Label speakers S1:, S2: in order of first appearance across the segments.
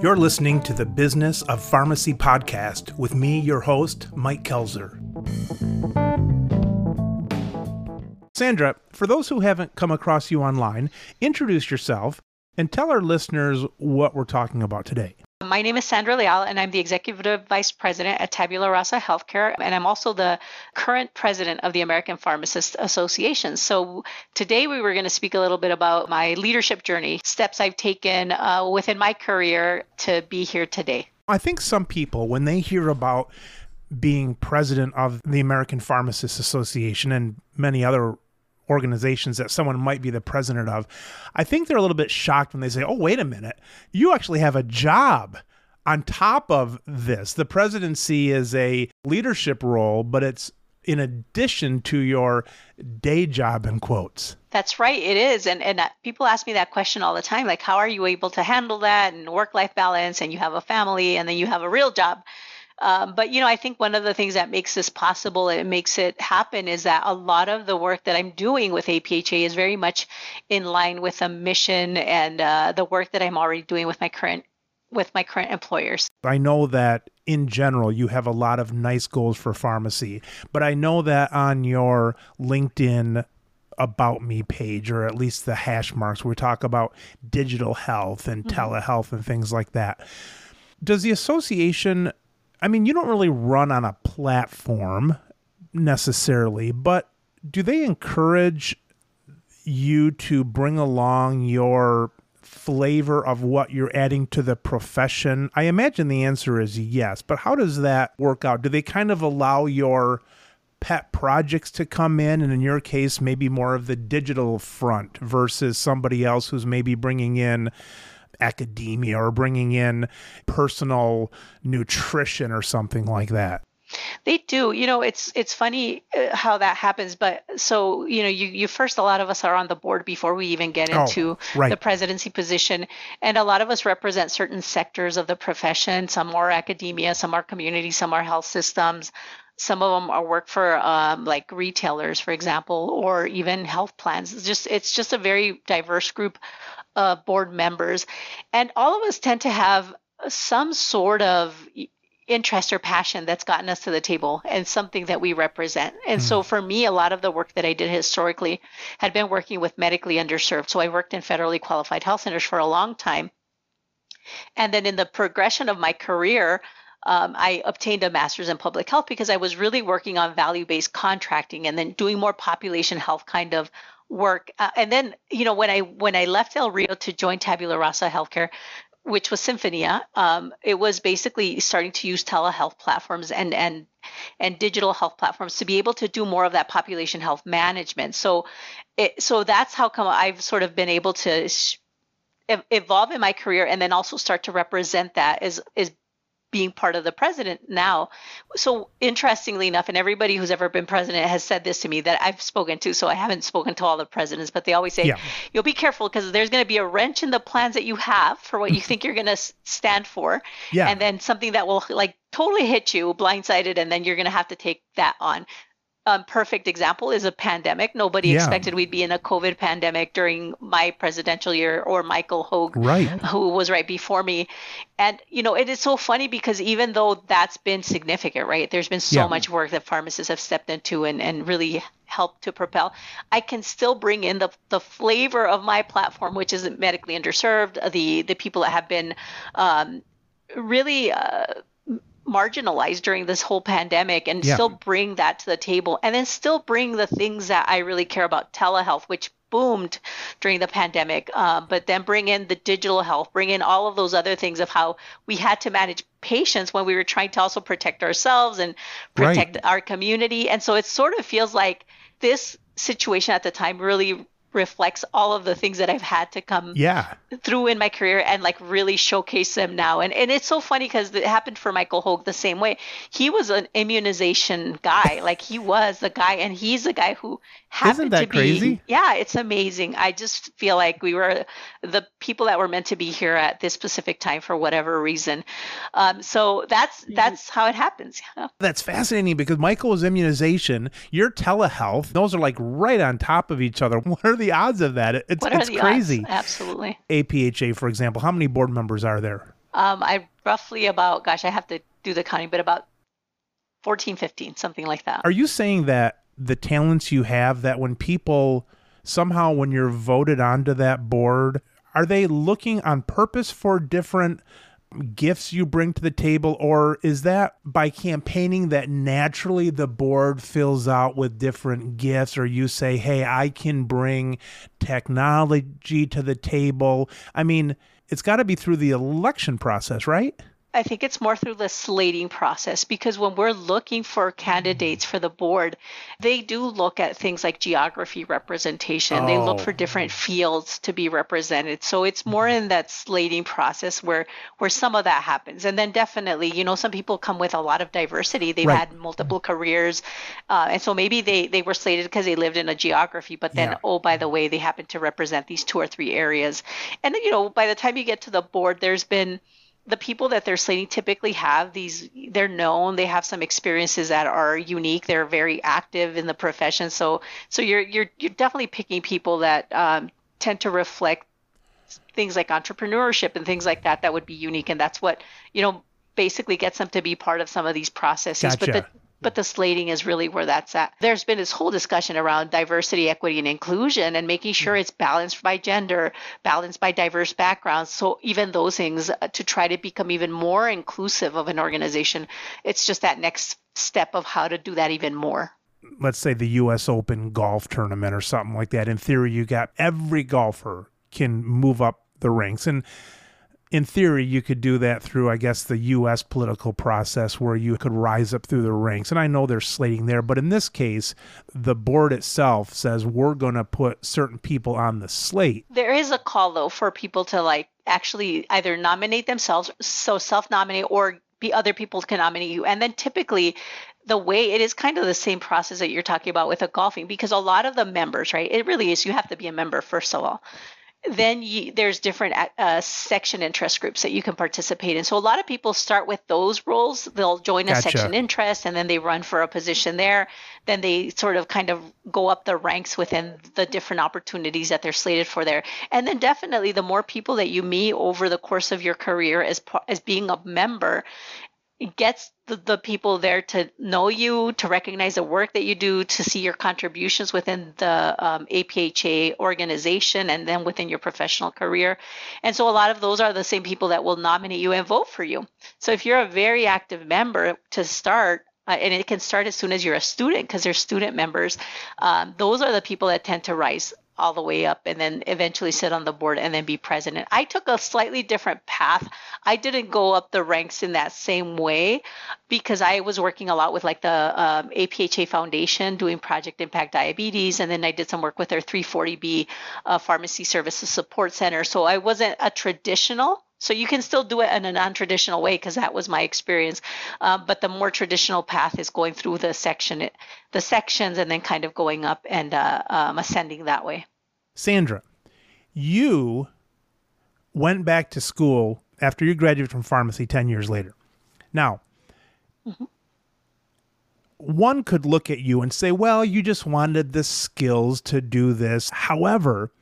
S1: You're listening to the Business of Pharmacy podcast with me, your host, Mike Koelzer. Sandra, for those who haven't come across you online, introduce yourself and tell our listeners what we're talking about today.
S2: My name is Sandra Leal, and I'm the Executive Vice President at Tabula Rasa Healthcare, and I'm also the current President of the American Pharmacists Association. So today we were going to speak a little bit about my leadership journey, steps I've taken uh, within my career to be here today.
S1: I think some people, when they hear about being president of the American Pharmacists Association and many other organizations that someone might be the president of, I think they're a little bit shocked when they say, oh, wait a minute, you actually have a job. On top of this, the presidency is a leadership role, but it's in addition to your day job in quotes.
S2: That's right, it is. And and uh, people ask me that question all the time like how are you able to handle that and work life balance and you have a family and then you have a real job? Um, but you know, I think one of the things that makes this possible, it makes it happen, is that a lot of the work that I'm doing with APHA is very much in line with a mission and uh, the work that I'm already doing with my current with my current employers.
S1: I know that in general you have a lot of nice goals for pharmacy, but I know that on your LinkedIn about me page or at least the hash marks we talk about digital health and mm-hmm. telehealth and things like that. Does the association I mean, you don't really run on a platform necessarily, but do they encourage you to bring along your flavor of what you're adding to the profession? I imagine the answer is yes, but how does that work out? Do they kind of allow your pet projects to come in and in your case maybe more of the digital front versus somebody else who's maybe bringing in academia or bringing in personal nutrition or something like that.
S2: They do. You know, it's it's funny uh, how that happens. But so you know, you you first a lot of us are on the board before we even get oh, into oh, right. the presidency position, and a lot of us represent certain sectors of the profession. Some are academia, some are community, some are health systems. Some of them are work for um, like retailers, for example, or even health plans. It's just it's just a very diverse group uh, board members, and all of us tend to have some sort of interest or passion that's gotten us to the table and something that we represent. And mm. so for me, a lot of the work that I did historically had been working with medically underserved. So I worked in federally qualified health centers for a long time. And then in the progression of my career, um, I obtained a master's in public health because I was really working on value based contracting and then doing more population health kind of work. Uh, and then, you know, when I when I left El Rio to join Tabula Rasa Healthcare, which was Sinfonia, um, it was basically starting to use telehealth platforms and and and digital health platforms to be able to do more of that population health management. So, it, so that's how come I've sort of been able to evolve in my career and then also start to represent that as is being part of the president now. So interestingly enough, and everybody who's ever been president has said this to me that I've spoken to. So I haven't spoken to all the presidents, but they always say, yeah. "You'll be careful because there's going to be a wrench in the plans that you have for what you think you're going to stand for, yeah. and then something that will like totally hit you blindsided, and then you're going to have to take that on." Um, perfect example is a pandemic. Nobody yeah. expected we'd be in a COVID pandemic during my presidential year or Michael Hogue, right. who was right before me. And, you know, it is so funny because even though that's been significant, right? There's been so yeah. much work that pharmacists have stepped into and, and really helped to propel. I can still bring in the, the flavor of my platform, which is medically underserved, the, the people that have been um, really. Uh, marginalized during this whole pandemic and yeah. still bring that to the table and then still bring the things that I really care about telehealth which boomed during the pandemic um, but then bring in the digital health bring in all of those other things of how we had to manage patients when we were trying to also protect ourselves and protect right. our community and so it sort of feels like this situation at the time really reflects all of the things that I've had to come yeah. through in my career and like really showcase them now. And and it's so funny because it happened for Michael Hogue the same way. He was an immunization guy, like he was the guy, and he's the guy who happened
S1: Isn't that
S2: to
S1: crazy?
S2: be. Yeah, it's amazing. I just feel like we were the people that were meant to be here at this specific time for whatever reason. Um, so that's that's how it happens.
S1: Yeah. That's fascinating because Michael's immunization, your telehealth, those are like right on top of each other. What are the odds of that? It's,
S2: what
S1: it's crazy.
S2: Odds? Absolutely.
S1: APHA, for example, how many board members are there?
S2: Um, I roughly about, gosh, I have to do the counting, but about 14, 15, something like that.
S1: Are you saying that the talents you have, that when people somehow, when you're voted onto that board, are they looking on purpose for different gifts you bring to the table or is that by campaigning that naturally the board fills out with different gifts or you say hey i can bring technology to the table i mean it's got to be through the election process right
S2: I think it's more through the slating process because when we're looking for candidates for the board, they do look at things like geography representation. Oh. They look for different oh. fields to be represented. So it's more in that slating process where where some of that happens. And then definitely, you know, some people come with a lot of diversity. They've right. had multiple careers, uh, and so maybe they they were slated because they lived in a geography. But then, yeah. oh, by the way, they happen to represent these two or three areas. And then, you know, by the time you get to the board, there's been the people that they're slating typically have these they're known they have some experiences that are unique they're very active in the profession. So so you're you're you're definitely picking people that um, tend to reflect things like entrepreneurship and things like that that would be unique. And that's what you know basically gets them to be part of some of these processes.
S1: Gotcha.
S2: but the but the slating is really where that's at. There's been this whole discussion around diversity, equity, and inclusion and making sure mm. it's balanced by gender, balanced by diverse backgrounds. So, even those things uh, to try to become even more inclusive of an organization, it's just that next step of how to do that even more
S1: let's say the US Open golf tournament or something like that. In theory, you got every golfer can move up the ranks. And in theory, you could do that through, I guess, the U.S. political process where you could rise up through the ranks. And I know they're slating there, but in this case, the board itself says we're going to put certain people on the slate.
S2: There is a call, though, for people to like actually either nominate themselves, so self nominate, or be other people can nominate you. And then typically, the way it is kind of the same process that you're talking about with a golfing because a lot of the members right it really is you have to be a member first of all then you, there's different uh, section interest groups that you can participate in. So a lot of people start with those roles. They'll join a gotcha. section interest and then they run for a position there. Then they sort of kind of go up the ranks within the different opportunities that they're slated for there. And then definitely the more people that you meet over the course of your career as as being a member, it gets the, the people there to know you, to recognize the work that you do, to see your contributions within the um, APHA organization and then within your professional career. And so a lot of those are the same people that will nominate you and vote for you. So if you're a very active member to start, uh, and it can start as soon as you're a student because they're student members, um, those are the people that tend to rise all the way up and then eventually sit on the board and then be president. I took a slightly different path. I didn't go up the ranks in that same way because I was working a lot with like the um, APHA Foundation doing Project Impact Diabetes, and then I did some work with their 340B uh, Pharmacy Services Support Center. So I wasn't a traditional so you can still do it in a non-traditional way because that was my experience. Uh, but the more traditional path is going through the section, the sections, and then kind of going up and uh, um, ascending that way.
S1: Sandra, you went back to school after you graduated from pharmacy 10 years later. Now, mm-hmm. one could look at you and say, well, you just wanted the skills to do this. However,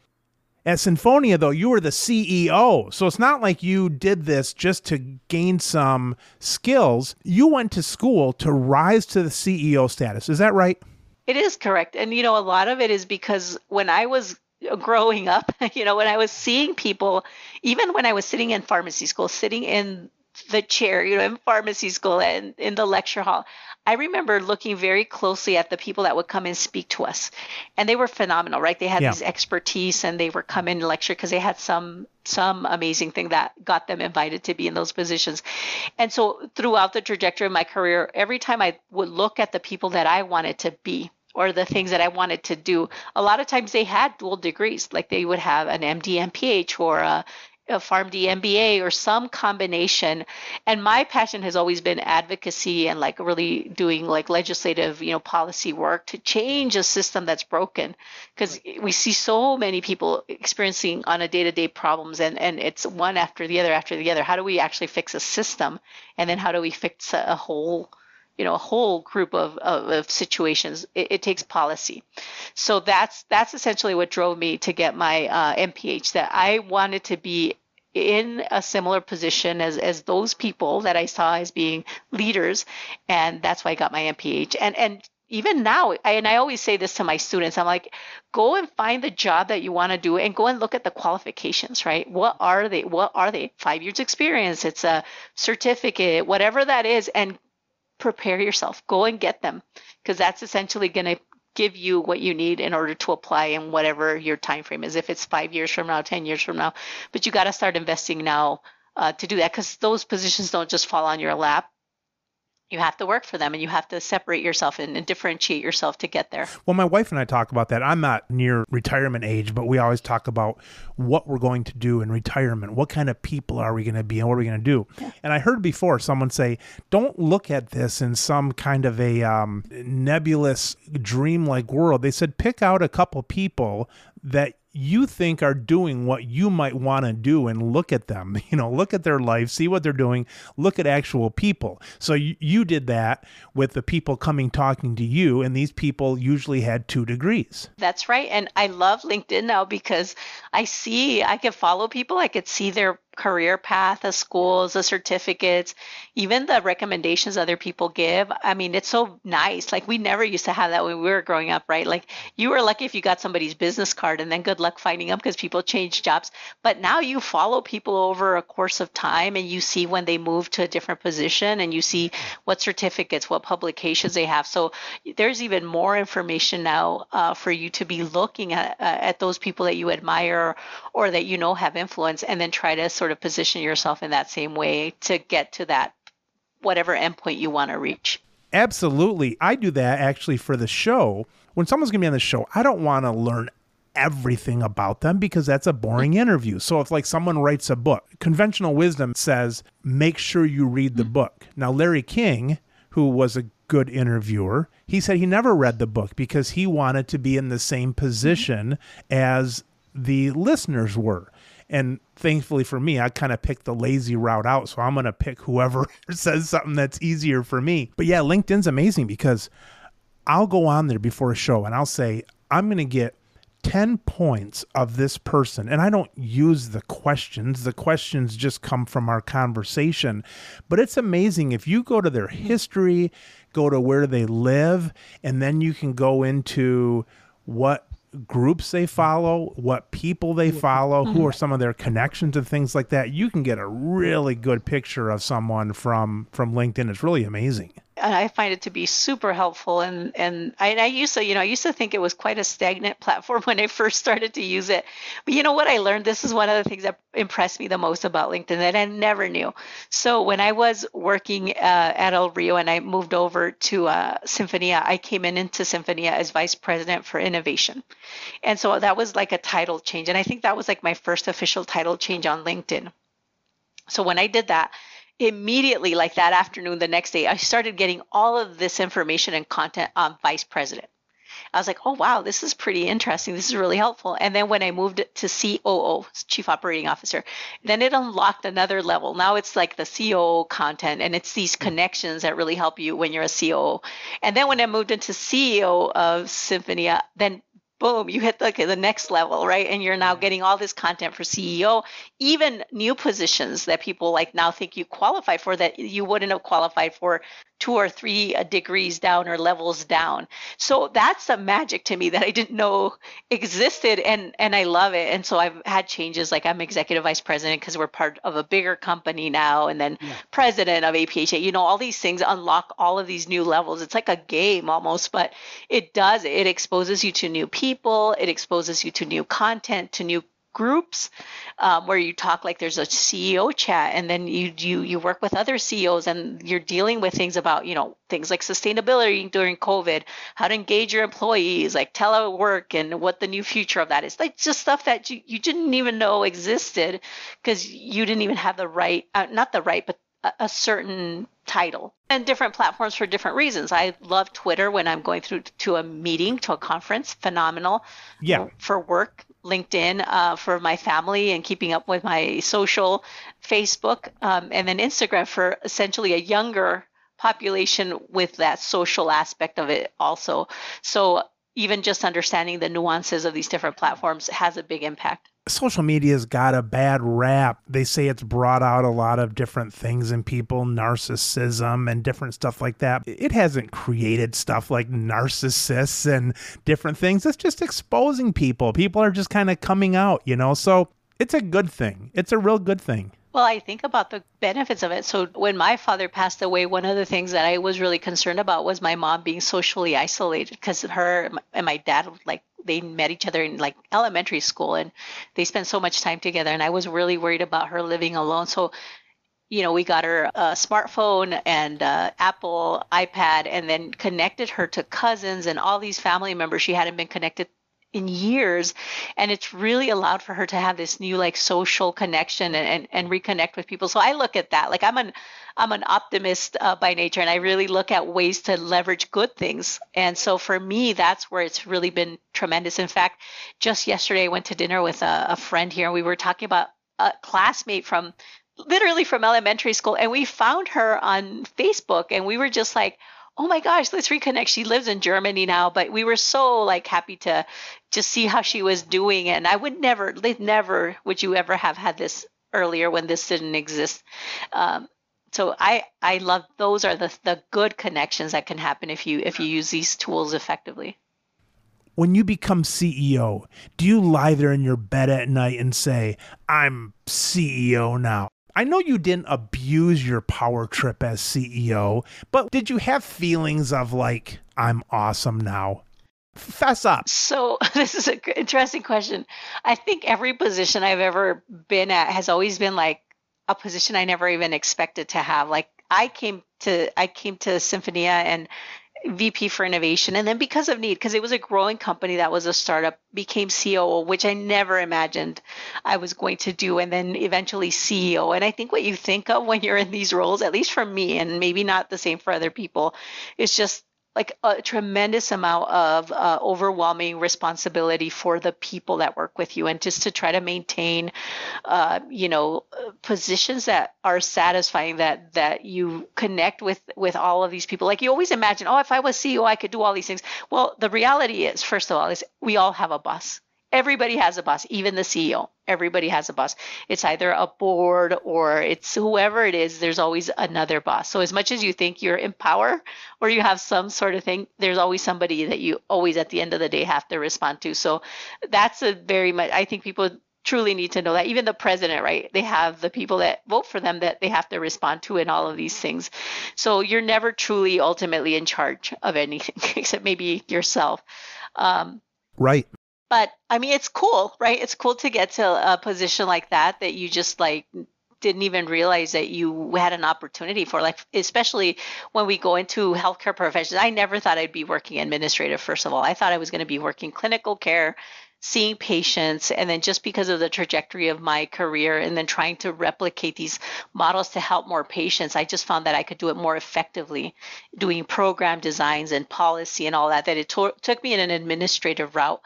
S1: at Sinfonia, though, you were the CEO. So it's not like you did this just to gain some skills. You went to school to rise to the CEO status. Is that right?
S2: It is correct. And, you know, a lot of it is because when I was growing up, you know, when I was seeing people, even when I was sitting in pharmacy school, sitting in the chair, you know, in pharmacy school and in the lecture hall, I remember looking very closely at the people that would come and speak to us, and they were phenomenal, right? They had yeah. these expertise, and they were coming in and lecture because they had some some amazing thing that got them invited to be in those positions. And so throughout the trajectory of my career, every time I would look at the people that I wanted to be, or the things that I wanted to do. A lot of times they had dual degrees, like they would have an MD, MPH, or a Uh, a PharmD MBA or some combination. And my passion has always been advocacy and like really doing like legislative, you know, policy work to change a system that's broken. Because we see so many people experiencing on a day-to-day problems and, and it's one after the other after the other. How do we actually fix a system? And then how do we fix a, a whole you know a whole group of, of, of situations it, it, takes policy so that's that's essentially what drove me to get my uh, mph that i wanted to be in a similar position as as those people that I saw as being leaders, and that's why I got my MPH. And and even now, I, and I always say this to my students, I'm like, go and find the job that you want to do and go and look at the qualifications, right? What are they? What are they? Five years experience, it's a certificate, whatever that is, and prepare yourself. Go and get them because that's essentially going to give you what you need in order to apply in whatever your time frame is. If it's five years from now, 10 years from now, but you got to start investing now uh, to do that because those positions don't just fall on your lap you have to work for them and you have to separate yourself and, and, differentiate yourself to get there.
S1: Well, my wife and I talk about that. I'm not near retirement age, but we always talk about what we're going to do in retirement. What kind of people are we going to be and what are we going to do? Yeah. And I heard before someone say, don't look at this in some kind of a um, nebulous, dream-like world. They said, pick out a couple people that you think are doing what you might want to do and look at them you know look at their life see what they're doing look at actual people. So you, you did that with the people coming talking to you and these people usually had two degrees.
S2: That's right and i love linkedin now because i see i can follow people i could see their career path, the schools, the certificates, even the recommendations other people give. I mean, it's so nice. Like we never used to have that when we were growing up, right? Like you were lucky if you got somebody's business card and then good luck finding them because people change jobs. But now you follow people over a course of time and you see when they move to a different position and you see what certificates, what publications they have. So there's even more information now uh, for you to be looking at, uh, at those people that you admire or that you know have influence and then try to sort sort of position yourself in that same way to get to that whatever endpoint you want to reach.
S1: Absolutely. I do that actually for the show. When someone's going to be on the show, I don't want to learn everything about them because that's a boring interview. So if like someone writes a book, conventional wisdom says make sure you read the book. Now Larry King, who was a good interviewer, he said he never read the book because he wanted to be in the same position as the listeners were. And thankfully for me, I kind of picked the lazy route out. So I'm going to pick whoever says something that's easier for me. But yeah, LinkedIn's amazing because I'll go on there before a show and I'll say, I'm going to get 10 points of this person. And I don't use the questions, the questions just come from our conversation. But it's amazing if you go to their history, go to where they live, and then you can go into what groups they follow, what people they follow, mm-hmm. who are some of their connections and things like that, you can get a really good picture of someone from from LinkedIn. It's really amazing
S2: and I find it to be super helpful. And and I, and I, used to, you know, I used to think it was quite a stagnant platform when I first started to use it. But you know what I learned? This is one of the things that impressed me the most about LinkedIn that I never knew. So when I was working uh, at El Rio and I moved over to uh, Sinfonia, I came in into Sinfonia as vice president for innovation, and so that was like a title change. And I think that was like my first official title change on LinkedIn. So when I did that immediately like that afternoon the next day i started getting all of this information and content on vice president. I was like oh wow this is pretty interesting. This is really helpful. And then when i moved to coo chief operating officer then it unlocked another level. Now it's like the coo content and it's these mm-hmm. connections that really help you when you're a coo and then when i moved into ceo of sinfonia then boom, you hit the, the next level, right? And you're now getting all this content for CEO, even new positions that people like now think you qualify for that you wouldn't have qualified for two or three uh, degrees down or levels down. So that's the magic to me that I didn't know existed and and I love it. And so I've had changes like I'm executive vice president because we're part of a bigger company now and then yeah. president of APHA. You know, all these things unlock all of these new levels. It's like a game almost, but it does. It exposes you to new people, it exposes you to new content, to new groups um, where you talk like there's a CEO chat, and then you you you work with other CEOs, and you're dealing with things about you know things like sustainability during COVID, how to engage your employees, like telework, and what the new future of that is. Like just stuff that you you didn't even know existed because you didn't even have the right, uh, not the right, but a, certain title and different platforms for different reasons. I love Twitter when I'm going through to a meeting, to a conference, phenomenal.
S1: Yeah.
S2: For work, LinkedIn uh, for my family and keeping up with my social, Facebook, um, and then Instagram for essentially a younger population with that social aspect of it also. So even just understanding the nuances of these different platforms has a big impact.
S1: Social media's got a bad rap. They say it's brought out a lot of different things in people, narcissism and different stuff like that. It hasn't created stuff like narcissists and different things. It's just exposing people. People are just kind of coming out, you know? So it's a good thing. It's a real good thing.
S2: Well, I think about the benefits of it. So when my father passed away, one of the things that I was really concerned about was my mom being socially isolated because her and my dad like they met each other in like elementary school and they spent so much time together and I was really worried about her living alone. So you know, we got her a smartphone and uh, Apple iPad, and then connected her to cousins and all these family members she hadn't been connected in years and it's really allowed for her to have this new like social connection and, and, and reconnect with people. So i look at that like i'm an i'm an optimist uh, by nature and i really look at ways to leverage good things. And so for me that's where it's really been tremendous. In fact just yesterday i went to dinner with a, a friend here and we were talking about a classmate from literally from elementary school and we found her on facebook and we were just like oh my gosh, let's reconnect. She lives in Germany now, but we were so like happy to just see how she was doing. And I would never, never would you ever have had this earlier when this didn't exist. Um, so I I love those are the the good connections that can happen if you if you use these tools effectively.
S1: When you become CEO, do you lie there in your bed at night and say, "I'm CEO now"? I know you didn't abuse your power trip as CEO, but did you have feelings of like, I'm awesome now? Fess up.
S2: So, this is an interesting question. I think every position I've ever been at has always been like a position I never even expected to have. Like, I came to I came to Sinfonia and VP for innovation. And then because of need, because it was a growing company that was a startup, became COO, which I never imagined I was going to do, and then eventually CEO. And I think what you think of when you're in these roles, at least for me, and maybe not the same for other people, is just like a tremendous amount of uh, overwhelming responsibility for the people that work with you and just to try to maintain uh, you know positions that are satisfying that that you connect with with all of these people. Like you always imagine oh if i was ceo i could do all these things. Well the reality is first of all is we all have a boss everybody has a boss, even the CEO. Everybody has a boss. It's either a board or it's whoever it is, there's always another boss. So, as much as you think you're in power or you have some sort of thing, there's always somebody that you always at the end of the day have to respond to. So, that's a very much, I think people truly need to know that. Even the president, right? They have the people that vote for them that they have to respond to in all of these things. So, you're never truly ultimately in charge of anything except maybe yourself. Um,
S1: right
S2: but I mean, it's cool, right? It's cool to get to a position like that that you just like didn't even realize that you had an opportunity for like especially when we go into healthcare professions. I never thought i'd be working administrative first of all. I thought i was going to be working clinical care seeing patients and then just because of the trajectory of my career and then trying to replicate these models to help more patients i just found that i could do it more effectively doing program designs and policy and all that that it to- took me in an administrative route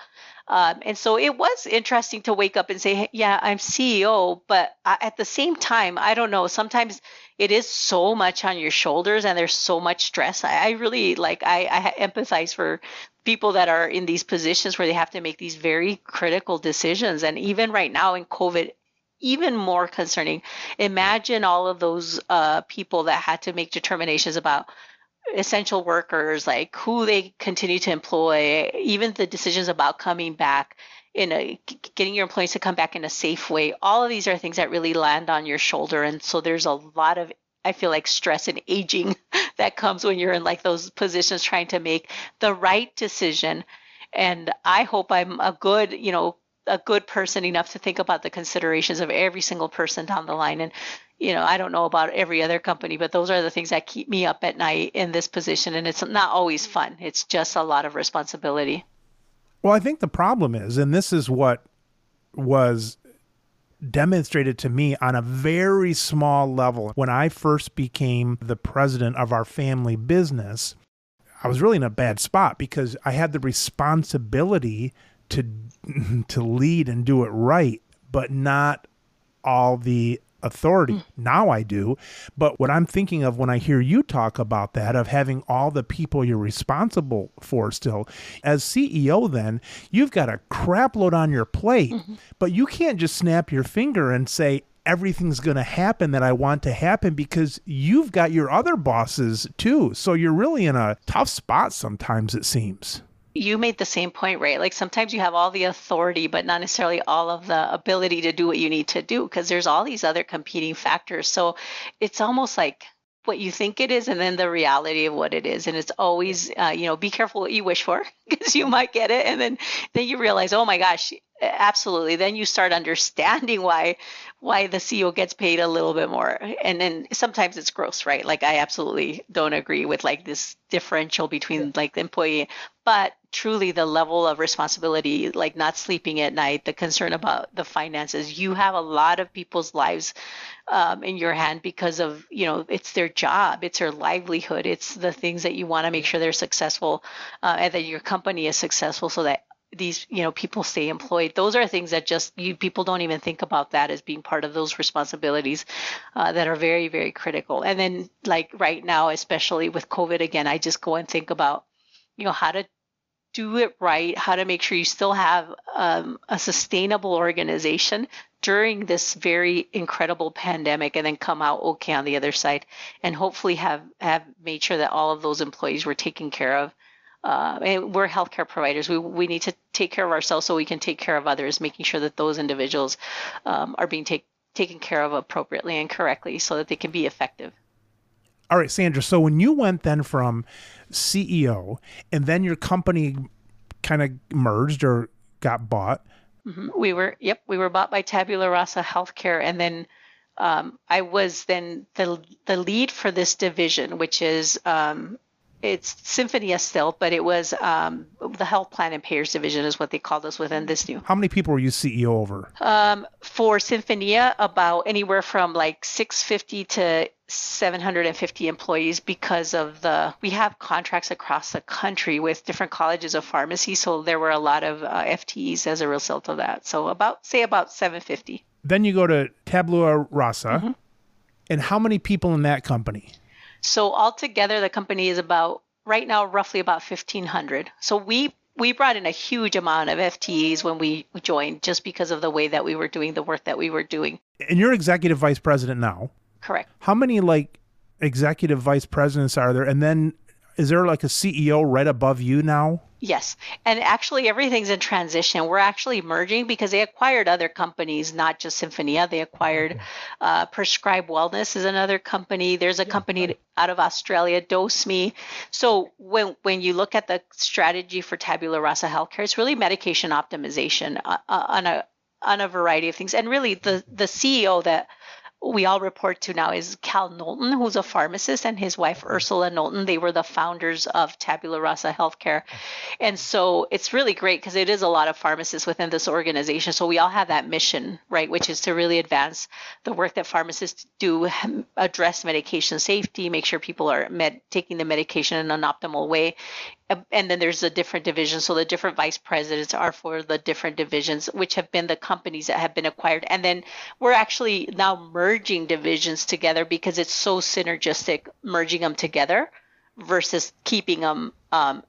S2: um, and so it was interesting to wake up and say, hey, yeah, I'm CEO, but I, at the same time, I don't know. Sometimes it is so much on your shoulders and there's so much stress. I, I really like, I, I empathize for people that are in these positions where they have to make these very critical decisions. And even right now in COVID, even more concerning. Imagine all of those uh, people that had to make determinations about essential workers, like who they continue to employ, even the decisions about coming back in a getting your employees to come back in a safe way. All of these are things that really land on your shoulder, and so there's a lot of I feel like stress and aging that comes when you're in like those positions trying to make the right decision. And I hope I'm a good, you know, a good person enough to think about the considerations of every single person down the line and you know, I don't know about every other company, but those are the things that keep me up at night in this position. And it's not always fun, it's just a lot of responsibility.
S1: Well, I think the problem is, and this is what was demonstrated to me on a very small level when I first became the president of our family business. I was really in a bad spot because I had the responsibility to to lead and do it right, but not all the authority. Mm. Now I do. But what I'm thinking of when I hear you talk about that, of having all the people you're responsible for still, as CEO, then you've got a crap load on your plate, mm-hmm. but you can't just snap your finger and say, everything's going to happen that I want to happen because you've got your other bosses too. So you're really in a tough spot sometimes, it seems
S2: you made the same point, right? Like sometimes you have all the authority, but not necessarily all of the ability to do what you need to do because there's all these other competing factors. So it's almost like what you think it is and then the reality of what it is and it's always uh, you know be careful what you wish for because you might get it and then then you realize oh my gosh absolutely then you start understanding why why the ceo gets paid a little bit more. And then sometimes it's gross right? Like i absolutely don't agree with like this differential between like the employee. But truly the level of responsibility like not sleeping at night the concern about the finances you have a lot of people's lives um, in your hand because of you know it's their job it's their livelihood it's the things that you want to make sure they're successful uh, and that your company is successful so that these you know people stay employed those are things that just you people don't even think about that as being part of those responsibilities uh, that are very very critical and then like right now especially with covid again i just go and think about you know how to do it right, how to make sure you still have um, a sustainable organization during this very incredible pandemic and then come out okay on the other side and hopefully have, have made sure that all of those employees were taken care of. Uh, and we're healthcare providers. We, we need to take care of ourselves so we can take care of others, making sure that those individuals um, are being take, taken care of appropriately and correctly so that they can be effective.
S1: All right, Sandra. So when you went then from CEO and then your company kind of merged or got bought.
S2: Mm-hmm. We were, yep, we were bought by Tabula Rasa Healthcare, and then um, I was then the the lead for this division, which is um, it's Sinfonia still, but it was um, the health plan and payers division is what they called us within this new.
S1: How many people were you CEO over?
S2: Um, for Sinfonia, about anywhere from like 650 to 750 employees because of the we have contracts across the country with different colleges of pharmacy, so there were a lot of uh, FTEs as a result of that. So about say about 750.
S1: Then you go to Tabula Rasa, mm-hmm. and how many people in that company?
S2: So altogether, the company is about right now roughly about 1,500. So we we brought in a huge amount of FTEs when we joined, just because of the way that we were doing the work that we were doing.
S1: And you're executive vice president now.
S2: Correct.
S1: How many like executive vice presidents are there? And then is there like a CEO right above you now?
S2: Yes. And actually, everything's in transition. We're actually merging because they acquired other companies, not just Sinfonia. They acquired uh, Prescribe Wellness is another company. There's a company out of Australia, DoseMe. So when when you look at the strategy for Tabula Rasa Healthcare, it's really medication optimization uh, uh, on a on a variety of things. And really, the the CEO that we all report to now is Cal Knowlton, who's a pharmacist, and his wife mm-hmm. Orsula Knowlton. They were the founders of Tabula Rasa Healthcare. Mm-hmm. And so it's really great because it is a lot of pharmacists within this organization. So we all have that mission, right, which is to really advance the work that pharmacists do, address medication safety, make sure people are med- taking the medication in an optimal way, and then there's a different division. So the different vice presidents are for the different divisions, which have been the companies that have been acquired. And then we're actually now merging divisions together because it's so synergistic merging them together versus keeping them um,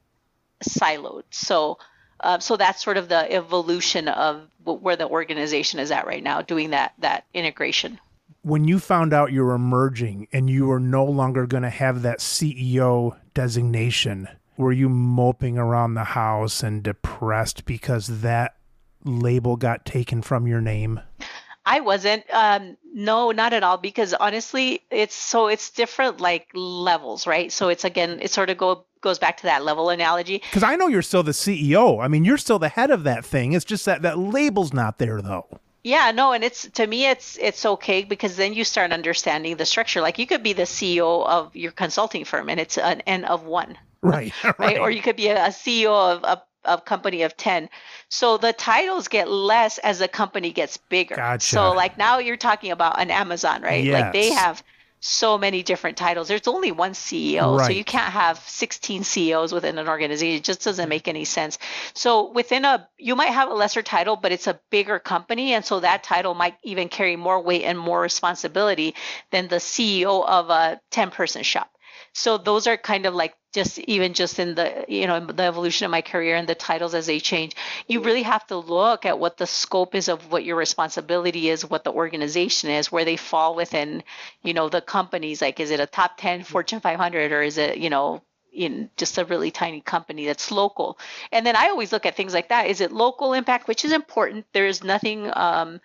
S2: siloed. So. Uh, so that's sort of the evolution of where the organization is at right now, doing that that integration
S1: when you found out you were merging and you were no longer going to have that CEO designation, were you moping around the house and depressed because that label got taken from your name?
S2: I wasn't. Um, no, not at all. Because honestly, it's so it's different like levels, right? So it's again, it sort of go goes back to that level analogy.
S1: Because I know you're still the CEO. I mean, you're still the head of that thing. It's just that that label's not there though.
S2: Yeah, no, and it's to me it's it's okay because then you start understanding the structure. Like you could be the CEO of your consulting firm and it's an N of one,
S1: Right.
S2: right. right? Or you could be a, CEO of a of company of 10. So the titles get less as the company gets bigger.
S1: Gotcha.
S2: So like now you're talking about an Amazon, right?
S1: Yes.
S2: Like they have so many different titles. There's only one CEO, right. so you can't have 16 CEOs within an organization. It just doesn't make any sense. So within a, you might have a lesser title, but it's a bigger company, and so that title might even carry more weight and more responsibility than the CEO of a 10-person shop. So those are kind of like just even just in the you know the evolution of my career and the titles as they change. You really have to look at what the scope is of what your responsibility is what the organization is where they fall within you know the companies. Like is it a top 10 fortune 500 or is it you know in just a really tiny company that's local? And then i always look at things like that. Is it local impact which is important. There's nothing um,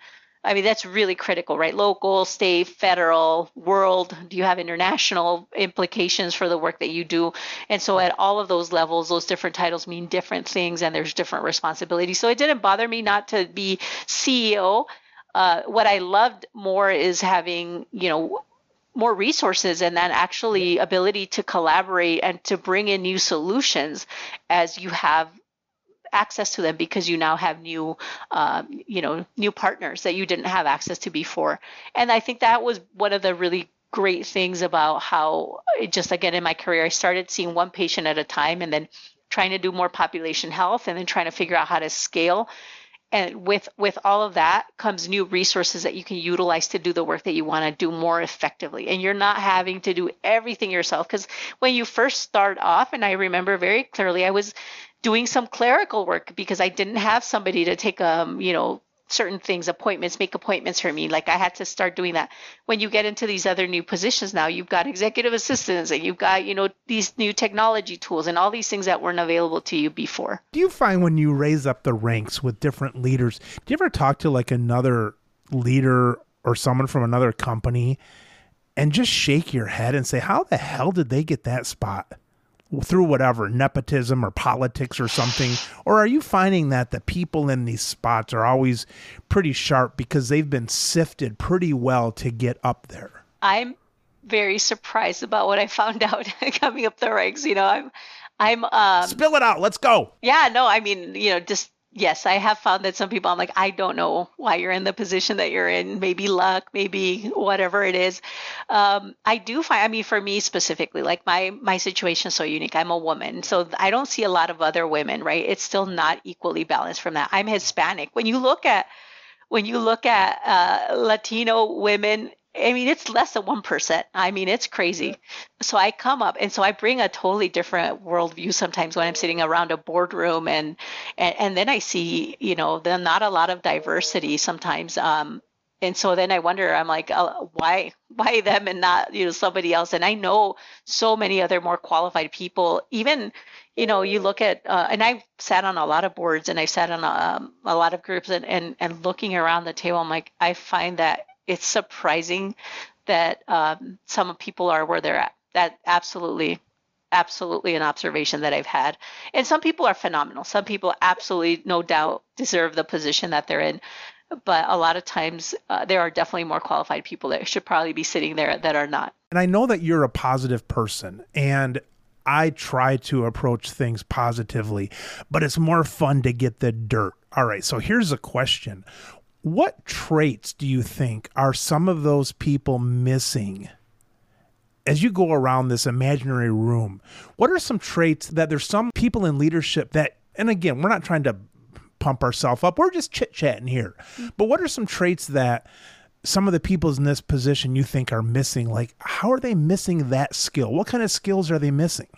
S2: I mean, that's really critical, right? Local, state, federal, world. Do you have international implications for the work that you do? And so, at all of those levels, those different titles mean different things and there's different responsibilities. So, it didn't bother me not to be CEO. Uh, what I loved more is having, you know, more resources and then actually ability to collaborate and to bring in new solutions as you have access to them because you now have new, um, you know, new partners that you didn't have access to before. And I think that was one of the really great things about how just again in my career I started seeing one patient at a time and then trying to do more population health and then trying to figure out how to scale and with with all of that comes new resources that you can utilize to do the work that you want to do more effectively and you're not having to do everything yourself because when you first start off and i remember very clearly i was doing some clerical work because I didn't have somebody to take um, you know, certain things, appointments, make appointments for me. Like I had to start doing that. When you get into these other new positions now, you've got executive assistants and you've got, you know, these new technology tools and all these things that weren't available to you before.
S1: Do you find when you raise up the ranks with different leaders, do you ever talk to like another leader or someone from another company and just shake your head and say, how the hell did they get that spot? Through whatever nepotism or politics or something? Or are you finding that the people in these spots are always pretty sharp because they've been sifted pretty well to get up there?
S2: I'm very surprised about what i found out coming up the ranks you know? I'm i'm um
S1: spill it out. Let's go.
S2: Yeah no i mean you know just yes, I have found that some people, I'm like, I don't know why you're in the position that you're in. Maybe luck, maybe whatever it is. Um, I do find, I mean, for me specifically, like my my situation is so unique. I'm a woman, so I don't see a lot of other women. Right? It's still not equally balanced from that. I'm Hispanic. When you look at when you look at uh, Latino women I mean, it's less than 1%. I mean, it's crazy. So I come up and so I bring a totally different worldview sometimes when I'm sitting around a boardroom and, and, and then I see, you know, then not a lot of diversity sometimes. Um, and so then I wonder, I'm like, uh, why, why them and not, you know, somebody else? And I know so many other more qualified people, even, you know, you look at, uh, and I've sat on a lot of boards and I've sat on a, um, a lot of groups and, and, and looking around the table, I'm like, I find that it's surprising that um, some people are where they're at. That absolutely, absolutely an observation that I've had. And some people are phenomenal. Some people absolutely, no doubt, deserve the position that they're in. But a lot of times, uh, there are definitely more qualified people that should probably be sitting there that are not.
S1: And I know that you're a positive person, and I try to approach things positively, but it's more fun to get the dirt. All right, so here's a question what traits do you think are some of those people missing as you go around this imaginary room? What are some traits that there's some people in leadership that, and again, we're not trying to pump ourselves up, we're just chit chatting here. But what are some traits that some of the people in this position you think are missing? Like, how are they missing that skill? What kind of skills are they missing?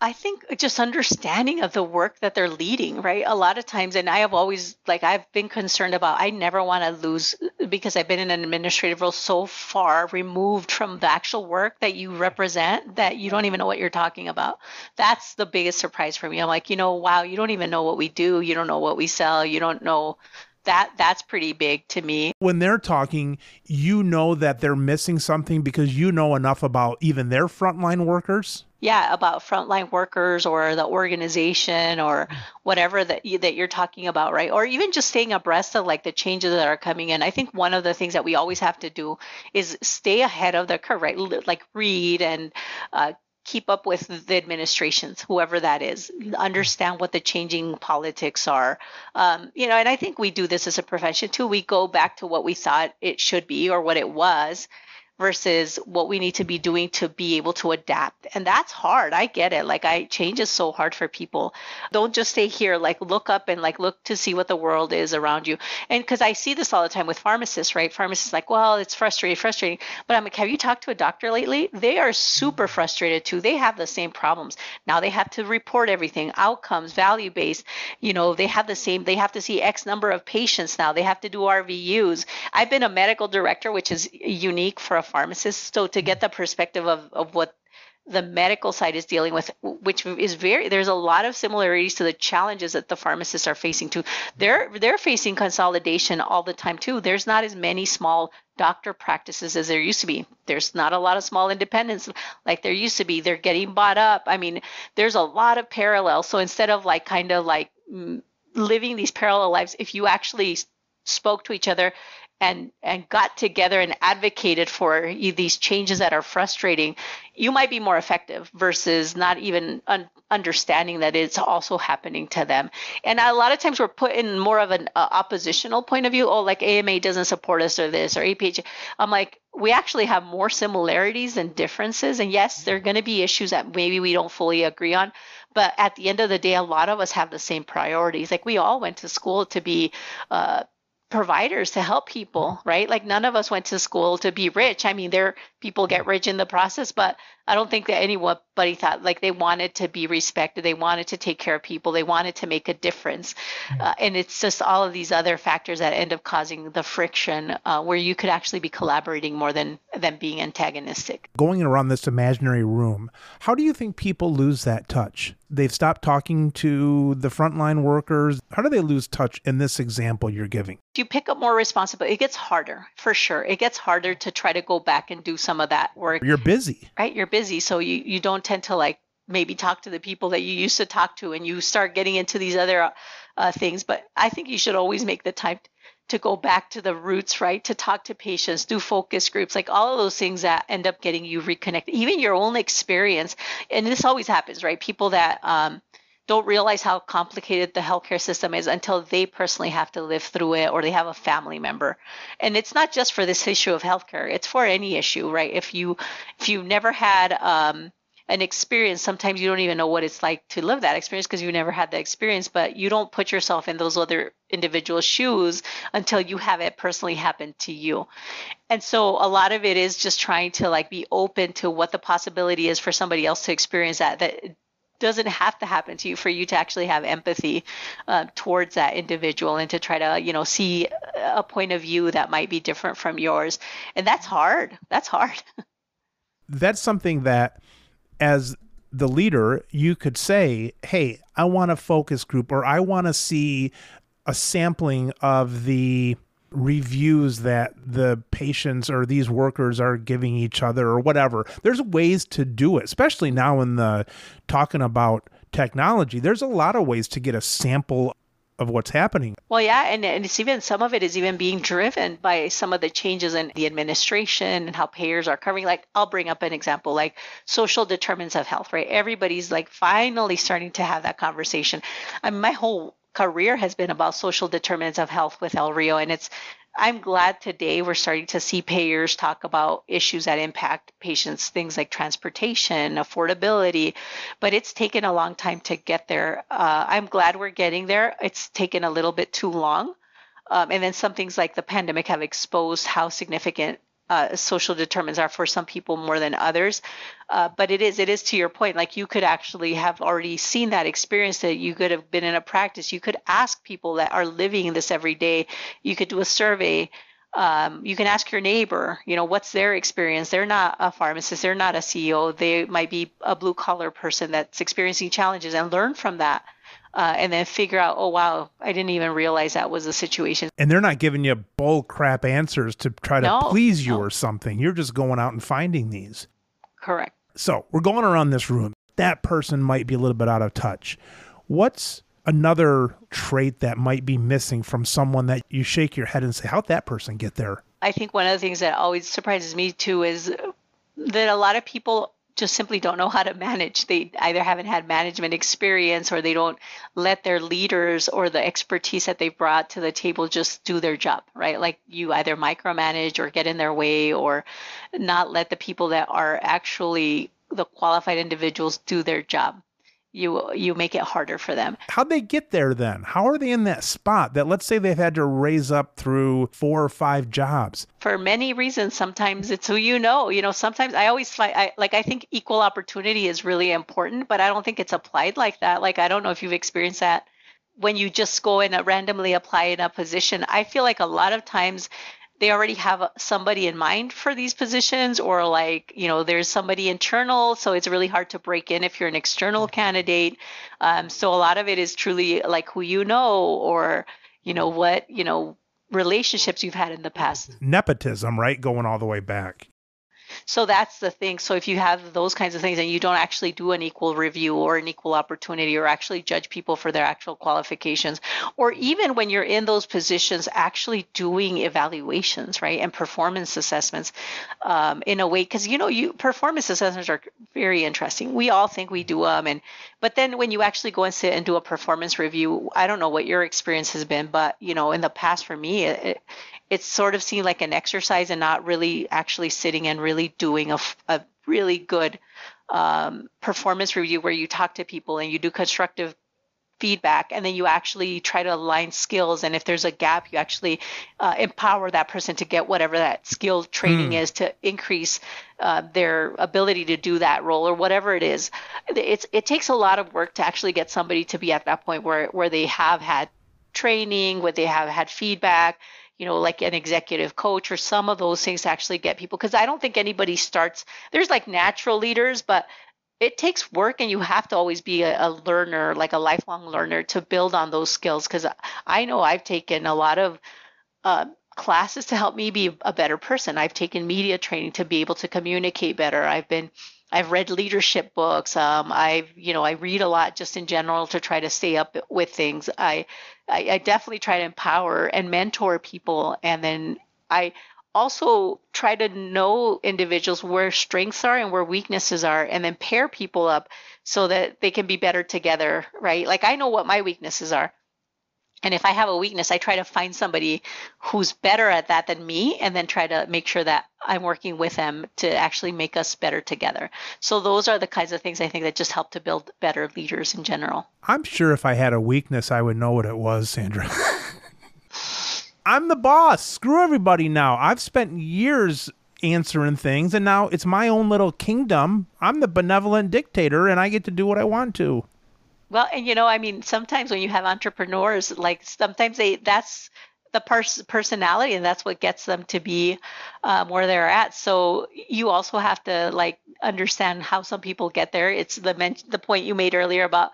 S2: I think just understanding of the work that they're leading, right? A lot of times, and I have always, like, I've been concerned about, I never want to lose because I've been in an administrative role so far removed from the actual work that you represent that you don't even know what you're talking about. That's the biggest surprise for me. I'm like, you know, wow, you don't even know what we do. You don't know what we sell. You don't know that that's pretty big to me.
S1: When they're talking, you know that they're missing something because you know enough about even their frontline workers
S2: yeah about frontline workers or the organization or whatever that you, that you're talking about right? Or even just staying abreast of like the changes that are coming in. I think one of the things that we always have to do is stay ahead of the curve right? Like read and uh, keep up with the administrations whoever that is. Understand what the changing politics are. Um, you know and i think we do this as a profession too. We go back to what we thought it should be or what it was versus what we need to be doing to be able to adapt. And that's hard. I get it. Like I change is so hard for people. Don't just stay here. Like look up and like look to see what the world is around you. And because I see this all the time with pharmacists, right? Pharmacists like, well, it's frustrating, frustrating. But I'm like, have you talked to a doctor lately? They are super frustrated too. They have the same problems. Now they have to report everything, outcomes, value based. You know, they have the same. They have to see X number of patients now. They have to do RVUs. I've been a medical director, which is unique for a pharmacist. So to get the perspective of, of what the medical side is dealing with, which is very there's a lot of similarities to the challenges that the pharmacists are facing too. They're they're facing consolidation all the time too. There's not as many small doctor practices as there used to be. There's not a lot of small independents like there used to be. They're getting bought up. I mean, there's a lot of parallels. So instead of like kind of like mm, living these parallel lives, if you actually spoke to each other and and got together and advocated for these changes that are frustrating you might be more effective versus not even un- understanding that it's also happening to them. And a lot of times we're put in more of an uh, oppositional point of view. Oh like ama doesn't support us or this or aph i'm like we actually have more similarities than differences. And yes there are going to be issues that maybe we don't fully agree on. But at the end of the day a lot of us have the same priorities. Like we all went to school to be uh, providers to help people, right? Like none of us went to school to be rich. I mean, there people get rich in the process, but I don't think that anybody thought like they wanted to be respected. They wanted to take care of people. They wanted to make a difference. Uh, and it's just all of these other factors that end up causing the friction uh, where you could actually be collaborating more than than being antagonistic.
S1: Going around this imaginary room, how do you think people lose that touch? They've stopped talking to the frontline workers. How do they lose touch in this example you're giving?
S2: you pick up more responsibility, it gets harder for sure. It gets harder to try to go back and do some of that work.
S1: You're busy.
S2: Right? You're busy. So you, you don't tend to like maybe talk to the people that you used to talk to and you start getting into these other uh, things. But I think you should always make the time to go back to the roots, right? To talk to patients, do focus groups, like all of those things that end up getting you reconnected, even your own experience. And this always happens, right? People that, um, don't realize how complicated the healthcare system is until they personally have to live through it or they have a family member. And it's not just for this issue of healthcare; it's for any issue, right? If you if you've never had um, an experience, sometimes you don't even know what it's like to live that experience because you never had the experience. But you don't put yourself in those other individual shoes until you have it personally happen to you. And so a lot of it is just trying to like be open to what the possibility is for somebody else to experience that that doesn't have to happen to you for you to actually have empathy uh, towards that individual and to try to you know see a point of view that might be different from yours. And that's hard. That's hard.
S1: That's something that as the leader you could say hey i want a focus group or i want to see a sampling of the reviews that the patients or these workers are giving each other or whatever. There's ways to do it, especially now in the talking about technology. There's a lot of ways to get a sample of what's happening.
S2: Well, yeah, and, and it's even some of it is even being driven by some of the changes in the administration and how payers are covering. Like, I'll bring up an example like social determinants of health, right? Everybody's like finally starting to have that conversation. I mean, my whole career has been about social determinants of health with El Rio. And it's, I'm glad today we're starting to see payers talk about issues that impact patients, things like transportation, affordability, but it's taken a long time to get there. Uh, I'm glad we're getting there. It's taken a little bit too long. Um, and then some things like the pandemic have exposed how significant uh, social determinants are for some people more than others. Uh, but it is, it is to your point, like you could actually have already seen that experience that you could have been in a practice. You could ask people that are living this every day. You could do a survey. Um, you can ask your neighbor, you know, what's their experience? They're not a pharmacist, they're not a CEO, they might be a blue collar person that's experiencing challenges and learn from that uh, and then figure out, oh wow, I didn't even realize that was a situation.
S1: And they're not giving you bull crap answers to try to no, please you no. or something. You're just going out and finding these.
S2: Correct.
S1: So we're going around this room. That person might be a little bit out of touch. What's another trait that might be missing from someone that you shake your head and say, how'd that person get there?
S2: I think one of the things that always surprises me too is that a lot of people just simply don't know how to manage. They either haven't had management experience or they don't let their leaders or the expertise that they brought to the table just do their job, right? Like you either micromanage or get in their way or not let the people that are actually the qualified individuals do their job you you make it harder for them.
S1: How'd they get there then? How are they in that spot that let's say they've had to raise up through four or five jobs?
S2: For many reasons. Sometimes it's who you know. You know, sometimes I always find I like I think equal opportunity is really important, but I don't think it's applied like that. Like I don't know if you've experienced that when you just go and uh, randomly apply in a position. I feel like a lot of times they already have somebody in mind for these positions or like you know there's somebody internal so it's really hard to break in if you're an external candidate. Um, so a lot of it is truly like who you know or you know what you know relationships you've had in the past.
S1: Nepotism right going all the way back
S2: so that's the thing. So if you have those kinds of things and you don't actually do an equal review or an equal opportunity or actually judge people for their actual qualifications, or even when you're in those positions, actually doing evaluations, right, and performance assessments um, in a way, because you know, you performance assessments are very interesting. We all think we do them, and but then when you actually go and sit and do a performance review, I don't know what your experience has been, but you know, in the past for me, it, it's sort of seemed like an exercise and not really actually sitting and really doing a, a really good um, performance review where you talk to people and you do constructive feedback and then you actually try to align skills and if there's a gap you actually uh, empower that person to get whatever that skill training mm. is to increase uh, their ability to do that role or whatever it is it's it takes a lot of work to actually get somebody to be at that point where where they have had training where they have had feedback you know, like an executive coach or some of those things to actually get people. Because I don't think anybody starts, there's like natural leaders, but it takes work and you have to always be a, a learner, like a lifelong learner to build on those skills. Because I know I've taken a lot of, uh, classes to help me be a better person. I've taken media training to be able to communicate better. I've been I've read leadership books. Um, I've, you know, I read a lot just in general to try to stay up with things. I, I, I definitely try to empower and mentor people, and then I also try to know individuals where strengths are and where weaknesses are, and then pair people up so that they can be better together. Right? Like I know what my weaknesses are. And if I have a weakness, I try to find somebody who's better at that than me and then try to make sure that I'm working with them to actually make us better together. So those are the kinds of things I think that just help to build better leaders in general.
S1: I'm sure if I had a weakness, I would know what it was, Sandra. I'm the boss. Screw everybody now. I've spent years answering things and now it's my own little kingdom. I'm the benevolent dictator and I get to do what I want to.
S2: Well, and you know, I mean, sometimes when you have entrepreneurs, like sometimes they that's the pers- personality and that's what gets them to be um, where they're at so you also have to like understand how some people get there it's the men- the point you made earlier about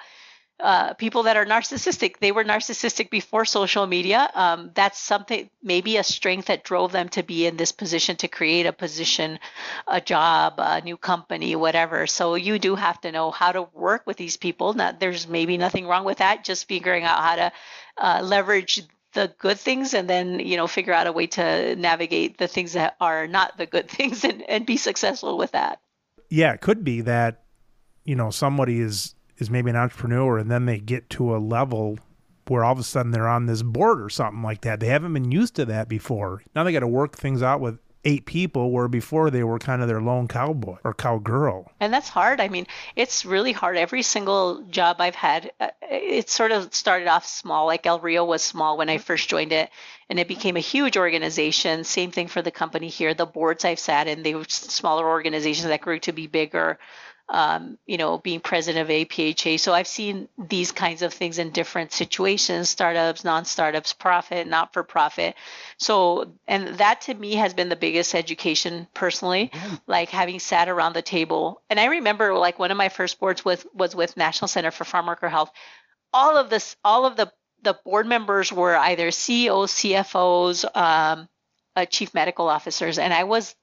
S2: uh, people that are narcissistic. They were narcissistic before social media. Um, that's something, maybe a strength that drove them to be in this position to create a position, a job, a new company, whatever. So you do have to know how to work with these people. Not, there's maybe nothing wrong with that. Just figuring out how to uh, leverage the good things and then you know figure out a way to navigate the things that are not the good things and, and be successful with that
S1: yeah it could be that you know somebody is is maybe an entrepreneur and then they get to a level where all of a sudden they're on this board or something like that. They haven't been used to that before. Now they got to work things out with eight people where before they were kind of their lone cowboy or cowgirl.
S2: And that's hard. I mean, it's really hard. Every single job I've had, uh, it sort of started off small. Like El Rio was small when I first joined it, and it became a huge organization. Same thing for the company here. The boards I've sat in, they were smaller organizations that grew to be bigger um, you know, being president of APHA. So I've seen these kinds of things in different situations startups, non startups, profit, not for profit. So, and that to me has been the biggest education personally, like having sat around the table. And I remember like one of my first boards with, was with National Center for Farm Worker Health. All of this, all of the, the board members were either CEOs, CFOs, um, uh, chief medical officers, and I was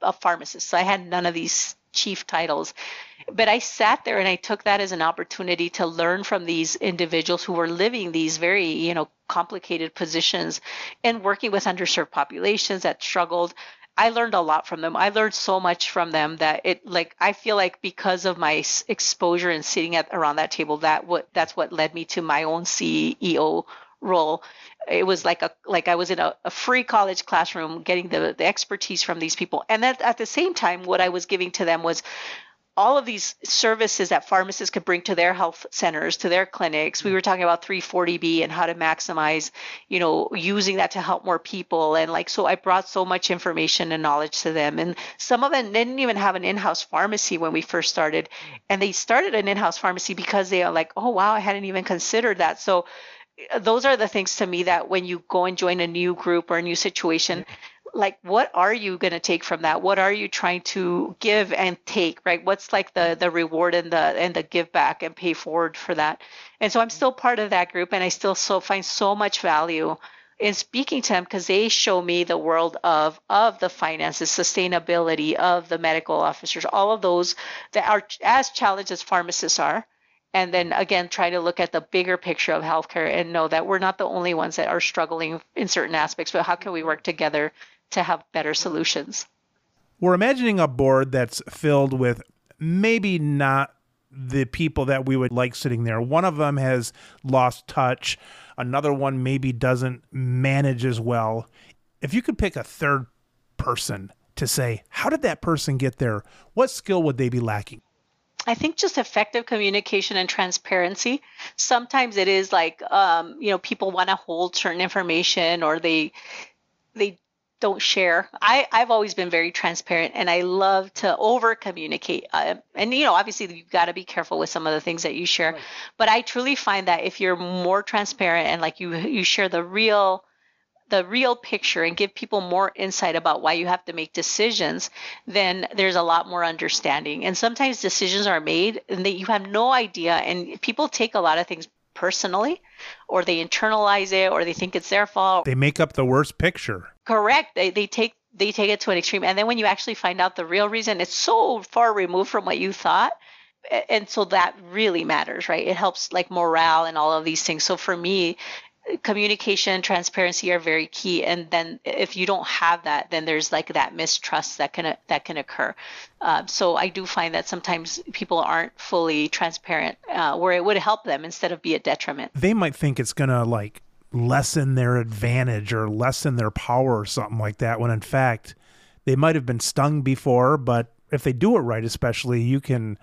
S2: a pharmacist. So I had none of these chief titles. But I sat there and I took that as an opportunity to learn from these individuals who were living these very, you know, complicated positions and working with underserved populations that struggled. I learned a lot from them. I learned so much from them that it like I feel like because of my exposure and sitting at around that table, that what that's what led me to my own CEO role. It was like a like I was in a, a free college classroom getting the, the expertise from these people. And then at the same time, what I was giving to them was all of these services that pharmacists could bring to their health centers, to their clinics. We mm. were talking about 340B and how to maximize, you know, using that to help more people. And like, so I brought so much information and knowledge to them. And some of them didn't even have an in house pharmacy when we first started. Mm. And they started an in house pharmacy because they are like, oh, wow, I hadn't even considered that. So, Uh, those are the things to me that when you go and join a new group or a new situation, like what are you going to take from that? What are you trying to give and take right? What's like the the reward and the and the give back and pay forward for that? And so i'm mm-hmm. still part of that group and i still so find so much value in speaking to them because they show me the world of of the finances sustainability of the medical officers all of those that are as challenged as pharmacists are and then again try to look at the bigger picture of healthcare and know that we're not the only ones that are struggling in certain aspects but how can we work together to have better solutions.
S1: We're imagining a board that's filled with maybe not the people that we would like sitting there. One of them has lost touch, another one maybe doesn't manage as well. If you could pick a third person to say, how did that person get there? What skill would they be lacking?
S2: I think just effective communication and transparency. Sometimes it is like, um, you know, people want to hold certain information or they they don't share. I, I've always been very transparent and I love to over communicate. Uh, and, you know, obviously you've got to be careful with some of the things that you share. Right. But I truly find that if you're more transparent and like you, you share the real, the real picture and give people more insight about why you have to make decisions, then there's a lot more understanding. And sometimes decisions are made and that you have no idea. And people take a lot of things personally or they internalize it or they think it's their fault.
S1: They make up the worst picture.
S2: Correct. They they take they take it to an extreme and then when you actually find out the real reason it's so far removed from what you thought and so that really matters right it helps like morale and all of these things so for me communication transparency are very key. And then if you don't have that then there's like that mistrust that can that can occur. Uh, so i do find that sometimes people aren't fully transparent uh, where it would help them instead of be a detriment.
S1: They might think it's gonna like lessen their advantage or lessen their power or something like that when in fact they might have been stung before. But if they do it right especially you can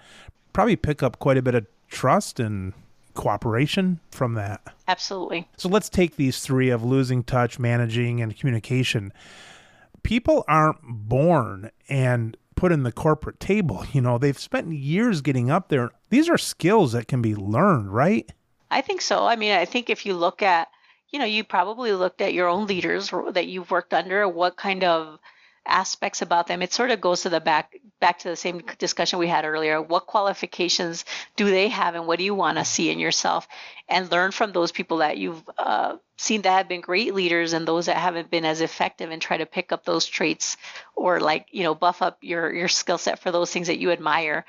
S1: probably pick up quite a bit of trust and cooperation from that.
S2: Absolutely.
S1: So let's take these three of losing touch, managing, and communication. People aren't born and put in the corporate table. You know, they've spent years getting up there. These are skills that can be learned, right?
S2: I think so. I mean, I think if you look at, you know, you probably looked at your own leaders that you've worked under, what kind of aspects about them it sort of goes to the back back to the same discussion we had earlier. What qualifications do they have and what do you want to see in yourself? And learn from those people that you've uh, seen that have been great leaders and those that haven't been as effective and try to pick up those traits or like you know buff up your your skill set for those things that you admire.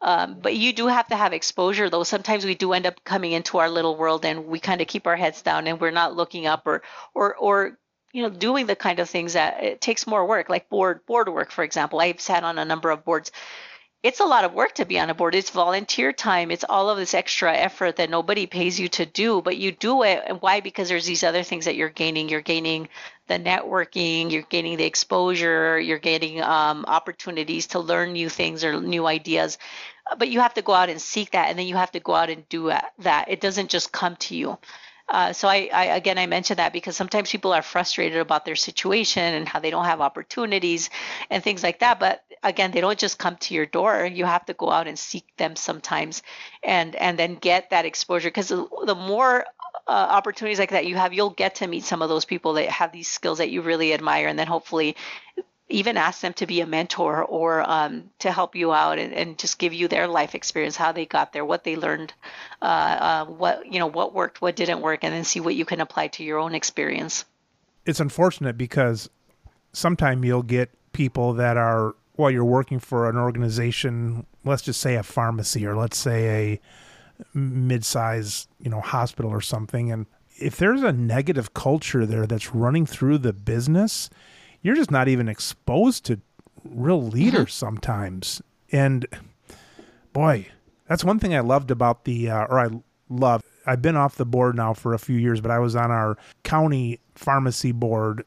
S2: Um, but you do have to have exposure though. Sometimes we do end up coming into our little world and we kind of keep our heads down and we're not looking up or or or you know doing the kind of things that it takes more work like board board work for example. I've sat on a number of boards. It's a lot of work to be on a board. It's volunteer time. It's all of this extra effort that nobody pays you to do but you do it. And why? Because there's these other things that you're gaining. You're gaining the networking you're gaining the exposure you're getting um, opportunities to learn new things or new ideas. But you have to go out and seek that and then you have to go out and do that. It doesn't just come to you uh, so I, I, again I mention that because sometimes people are frustrated about their situation and how they don't have opportunities and things like that. But again, they don't just come to your door. You have to go out and seek them sometimes, and and then get that exposure because the, the more uh, opportunities like that you have, you'll get to meet some of those people that have these skills that you really admire, and then hopefully even ask them to be a mentor or um, to help you out and, and, just give you their life experience, how they got there, what they learned, uh, uh, what you know, what worked, what didn't work, and then see what you can apply to your own experience.
S1: It's unfortunate because sometimes you'll get people that are while you're working for an organization, let's just say a pharmacy or let's say a mid-size, you know, hospital or something, and if there's a negative culture there that's running through the business you're just not even exposed to real leaders mm-hmm. sometimes. And boy, that's one thing I loved about the, uh, or I love. I've been off the board now for a few years, but I was on our county pharmacy board,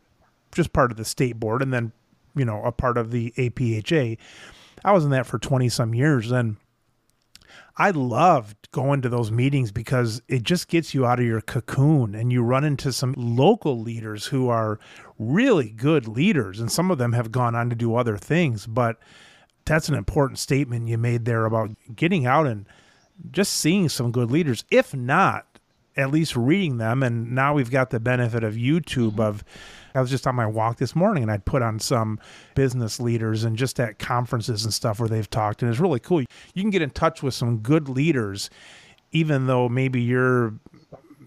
S1: just part of the state board, and then, you know, a part of the APHA. I was in that for 20 some years. And I loved going to those meetings because it just gets you out of your cocoon and you run into some local leaders who are really good leaders. And some of them have gone on to do other things. But that's an important statement you made there about getting out and just seeing some good leaders. If not, at least reading them. And now we've got the benefit of YouTube mm-hmm. of I was just on my walk this morning and I'd put on some business leaders and just at conferences and stuff where they've talked. And it's really cool. You can get in touch with some good leaders, even though maybe you're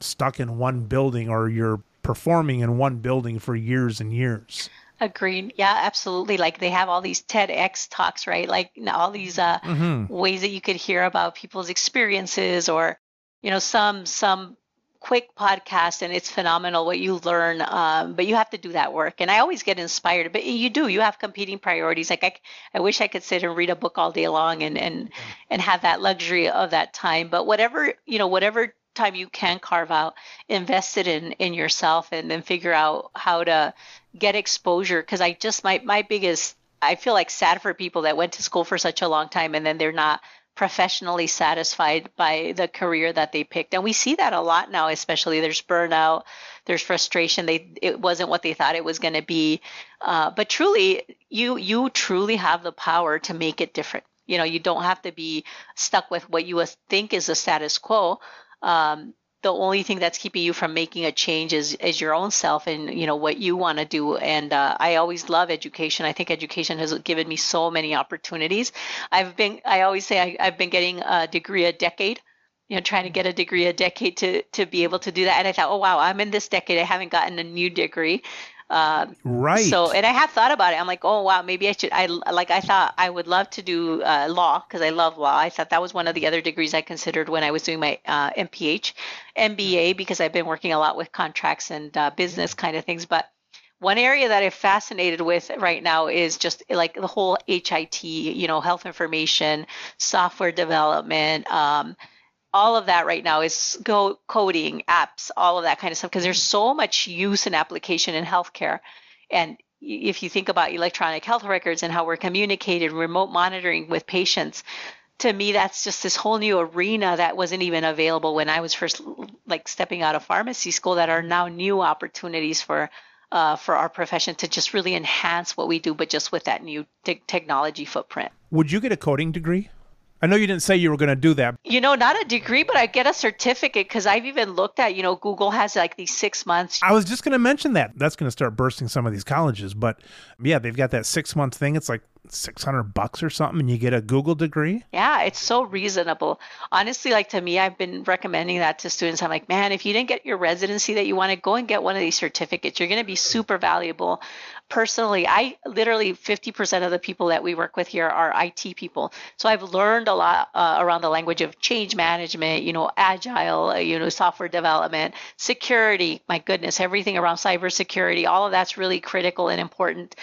S1: stuck in one building or you're performing in one building for years and years.
S2: Agreed. Yeah, absolutely. Like they have all these TEDx talks, right? Like all these uh, mm-hmm. ways that you could hear about people's experiences, or you know, some some quick podcast and it's phenomenal what you learn um, but you have to do that work. And i always get inspired but you do you have competing priorities. Like i, I wish i could sit and read a book all day long and and and have that luxury of that time. But whatever you know whatever time you can carve out invest it in in yourself and then figure out how to get exposure. Because i just my my biggest i feel like sad for people that went to school for such a long time and then they're not professionally satisfied by the career that they picked. And we see that a lot now especially there's burnout there's frustration. They it wasn't what they thought it was going to be. Uh, but truly you you truly have the power to make it different. You know you don't have to be stuck with what you think is the status quo. Um, the only thing that's keeping you from making a change is is your own self and you know what you want to do. And uh, i always love education. I think education has given me so many opportunities. I've been i always say I, i've been getting a degree a decade you know trying to get a degree a decade to to be able to do that. And i thought oh wow i'm in this decade. I haven't gotten a new degree
S1: um, right.
S2: So, and I have thought about it. I'm like, oh wow, maybe I should. I like. I thought I would love to do uh, law because I love law. I thought that was one of the other degrees I considered when I was doing my uh, MPH, MBA because I've been working a lot with contracts and uh, business kind of things. But one area that I'm fascinated with right now is just like the whole HIT, you know, health information, software development. Um, all of that right now is go coding apps all of that kind of stuff because there's so much use and application in healthcare. And if you think about electronic health records and how we're communicated remote monitoring with patients to me that's just this whole new arena that wasn't even available when i was first like stepping out of pharmacy school that are now new opportunities for uh, for our profession to just really enhance what we do but just with that new te- technology footprint.
S1: Would you get a coding degree I know you didn't say you were going to do that.
S2: You know, not a degree, but I get a certificate because I've even looked at, you know, Google has like these six months.
S1: I was just going to mention that. That's going to start bursting some of these colleges. But yeah, they've got that six month thing. It's like 600 bucks or something and you get a Google degree?
S2: Yeah, it's so reasonable. Honestly, like to me, I've been recommending that to students. I'm like, man, if you didn't get your residency that you want to go and get one of these certificates, you're going to be super valuable. Personally, I literally 50% of the people that we work with here are IT people. So I've learned a lot uh, around the language of change management, you know, agile, uh, you know, software development, security. My goodness, everything around cybersecurity, all of that's really critical and important.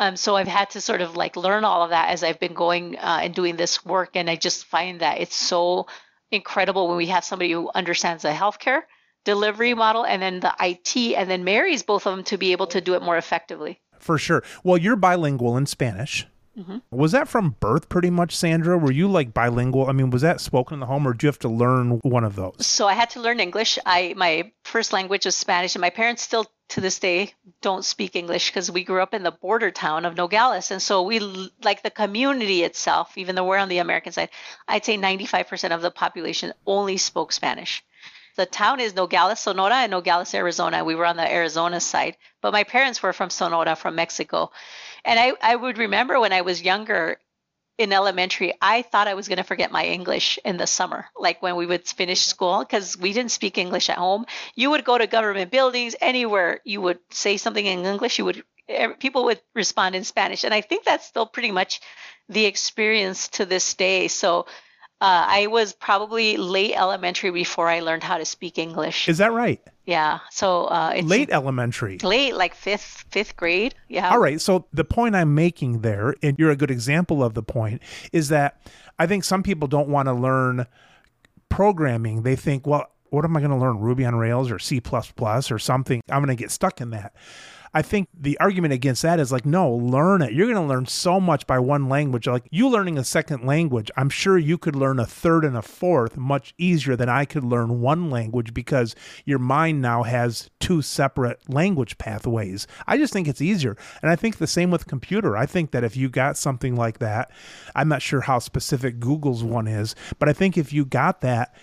S2: Um, so I've had to sort of like learn all of that as I've been going uh, and doing this work. And I just find that it's so incredible when we have somebody who understands the healthcare delivery model and then the IT and then marries both of them to be able to do it more effectively.
S1: For sure. Well, you're bilingual in Spanish. Mm-hmm. Was that from birth pretty much, Sandra? Were you like bilingual? I mean, was that spoken in the home or did you have to learn one of those?
S2: So I had to learn English. I my first language was Spanish and my parents still to this day don't speak English because we grew up in the border town of Nogales. And so we like the community itself, even though we're on the American side, I'd say 95% of the population only spoke Spanish. The town is Nogales, Sonora, and Nogales, Arizona. We were on the Arizona side, but my parents were from Sonora, from Mexico. And I, I would remember when I was younger in elementary, I thought I was going to forget my English in the summer, like when we would finish mm-hmm. school, because we didn't speak English at home. You would go to government buildings, anywhere you would say something in English, you would eh, people would respond in Spanish, and I think that's still pretty much the experience to this day. So Uh, I was probably late elementary before I learned how to speak English.
S1: Is that right?
S2: Yeah. So uh, it's
S1: late elementary.
S2: Late, like fifth fifth grade. Yeah.
S1: All right. So the point I'm making there, and you're a good example of the point, is that I think some people don't want to learn programming. They think, well, what am I going to learn? Ruby on Rails or C or something? I'm going to get stuck in that. I think the argument against that is like, no, learn it. You're going to learn so much by one language. Like you learning a second language, I'm sure you could learn a third and a fourth much easier than I could learn one language because your mind now has two separate language pathways. I just think it's easier. And I think the same with computer. I think that if you got something like that, I'm not sure how specific Google's one is, but I think if you got that,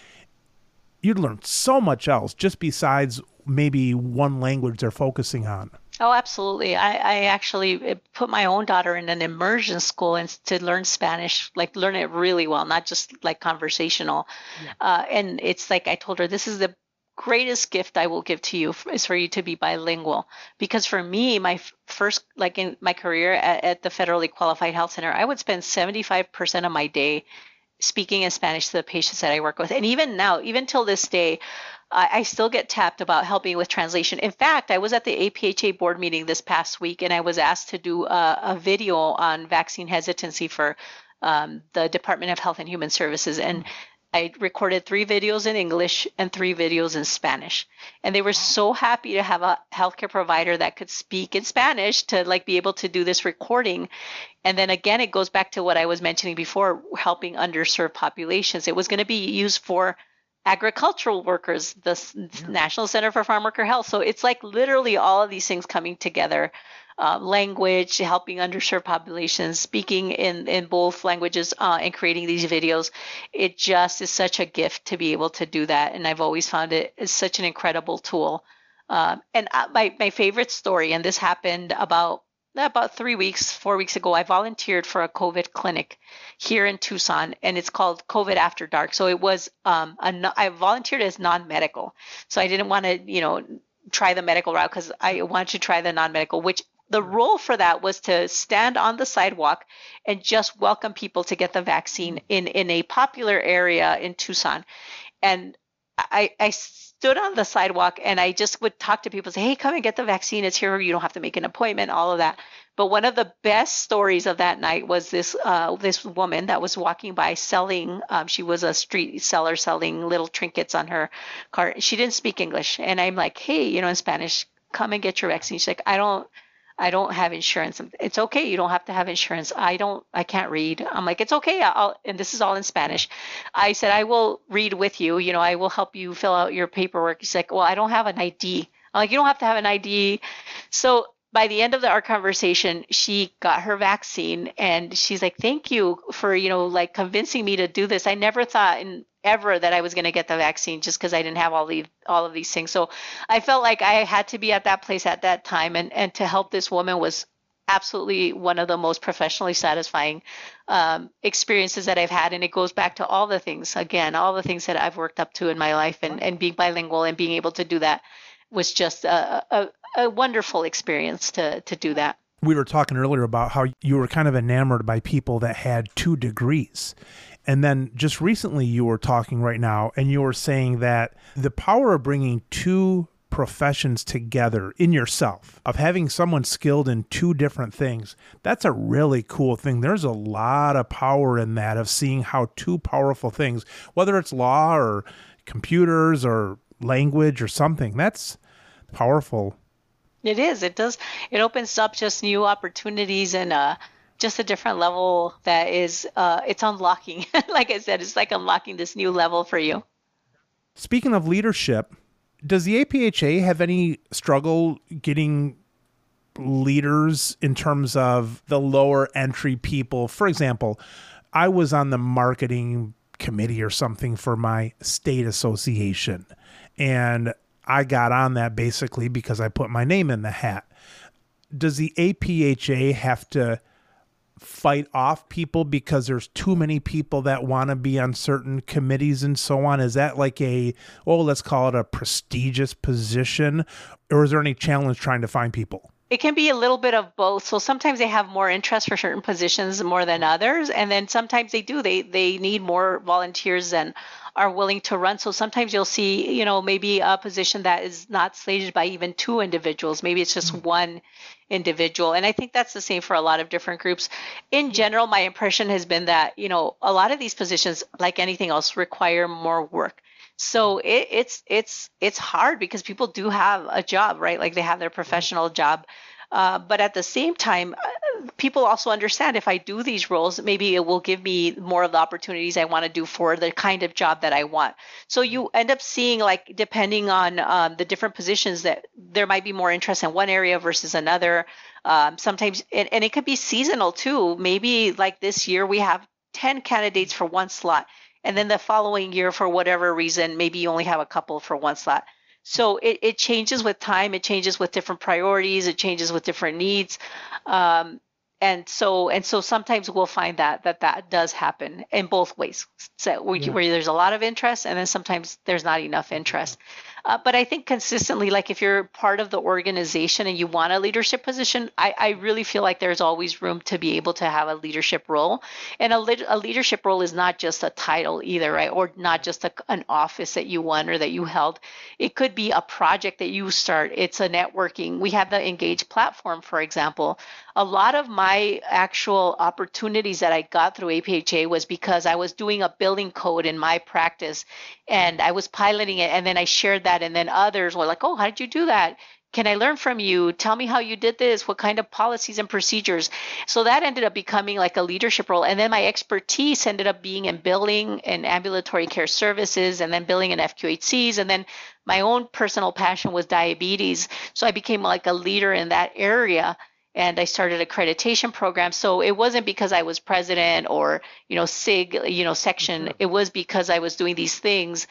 S1: you'd learn so much else just besides maybe one language they're focusing on.
S2: Oh, absolutely. I, I actually uh, put my own daughter in an immersion school and to learn Spanish, like learn it really well, not just like conversational. Yeah. Uh, and it's like I told her, this is the greatest gift I will give to you is for you to be bilingual. Because for me, my first, like in my career at, at the federally qualified health center, I would spend 75% of my day speaking in Spanish to the patients that I work with. And even now, even till this day, I, still get tapped about helping with translation. In fact, I was at the APHA board meeting this past week and I was asked to do a, a video on vaccine hesitancy for um, the Department of Health and Human Services. And I recorded three videos in English and three videos in Spanish. And they were so happy to have a healthcare provider that could speak in Spanish to like be able to do this recording. And then again, it goes back to what I was mentioning before, helping underserved populations. It was going to be used for agricultural workers, the yeah. National Center for Farm Worker Health. So it's like literally all of these things coming together. Uh, language, helping underserved populations, speaking in, in both languages, uh, and creating these videos. It just is such a gift to be able to do that. And I've always found it is such an incredible tool. Um, and uh, my, my favorite story, and this happened about about three weeks, four weeks ago, I volunteered for a COVID clinic here in Tucson, and it's called COVID After Dark. So it was um, a, I volunteered as non-medical, so I didn't want to, you know, try the medical route because I wanted to try the non-medical, which the role for that was to stand on the sidewalk and just welcome people to get the vaccine in in a popular area in Tucson, and I, I stood on the sidewalk and I just would talk to people, say, hey, come and get the vaccine. It's here. You don't have to make an appointment, all of that. But one of the best stories of that night was this uh, this woman that was walking by selling. Um, she was a street seller selling little trinkets on her cart. She didn't speak English, and I'm like, hey, you know, in Spanish, come and get your vaccine. She's like, I don't. I don't have insurance. It's okay. You don't have to have insurance. I don't, I can't read. I'm like, it's okay. I'll, and this is all in Spanish. I said, I will read with you. You know, I will help you fill out your paperwork. He's like, well, I don't have an ID. I'm like, you don't have to have an ID. So by the end of the, our conversation, she got her vaccine and she's like, thank you for, you know, like convincing me to do this. I never thought in ever that I was going to get the vaccine just because I didn't have all the all of these things. So I felt like I had to be at that place at that time, and and to help this woman was absolutely one of the most professionally satisfying um, experiences that I've had. And it goes back to all the things again, all the things that I've worked up to in my life, and and being bilingual and being able to do that was just a, a, a wonderful experience to to do that
S1: we were talking earlier about how you were kind of enamored by people that had two degrees. And then just recently, you were talking right now, and you were saying that the power of bringing two professions together in yourself, of having someone skilled in two different things, that's a really cool thing. There's a lot of power in that, of seeing how two powerful things, whether it's law or computers or language or something, that's powerful.
S2: It is. It does. It opens up just new opportunities and, uh, just a different level that is uh, it's unlocking like i said it's like unlocking this new level for you
S1: speaking of leadership does the apha have any struggle getting leaders in terms of the lower entry people for example i was on the marketing committee or something for my state association and i got on that basically because i put my name in the hat does the apha have to fight off people because there's too many people that want to be on certain committees and so on? Is that like a, oh, let's call it a prestigious position? Or is there any challenge trying to find people?
S2: it can be a little bit of both. So sometimes they have more interest for certain positions more than others, and then sometimes they do. They they need more volunteers than are willing to run. So sometimes you'll see, you know, maybe a position that is not slated by even two individuals. Maybe it's just mm-hmm. one individual. And I think that's the same for a lot of different groups. In general, my impression has been that, you know, a lot of these positions, like anything else, require more work. So it, it's it's it's hard because people do have a job, right? Like they have their professional job uh, but at the same time, uh, people also understand if I do these roles, maybe it will give me more of the opportunities I want to do for the kind of job that I want. So you end up seeing, like, depending on um, the different positions, that there might be more interest in one area versus another. Um, sometimes, and, and it could be seasonal too. Maybe like this year, we have 10 candidates for one slot. And then the following year, for whatever reason, maybe you only have a couple for one slot. So it, it changes with time, it changes with different priorities, it changes with different needs. Um, and so and so sometimes we'll find that that that does happen in both ways so we, yeah. where there's a lot of interest and then sometimes there's not enough interest uh, but I think consistently, like if you're part of the organization and you want a leadership position, I, I really feel like there's always room to be able to have a leadership role. And a, a leadership role is not just a title either, right? Or not just a, an office that you won or that you held. It could be a project that you start. It's a networking. We have the Engage platform, for example. A lot of my actual opportunities that I got through APHA was because I was doing a building code in my practice and I was piloting it and then I shared that and then others were like, "Oh, how did you do that?" Can I learn from you? Tell me how you did this. What kind of policies and procedures? So that ended up becoming like a leadership role. And then my expertise ended up being in billing and ambulatory care services and then billing and FQHCs. And then my own personal passion was diabetes. So I became like a leader in that area and I started accreditation program. So it wasn't because I was president or you know SIG you know section. Mm-hmm. It was because I was doing these things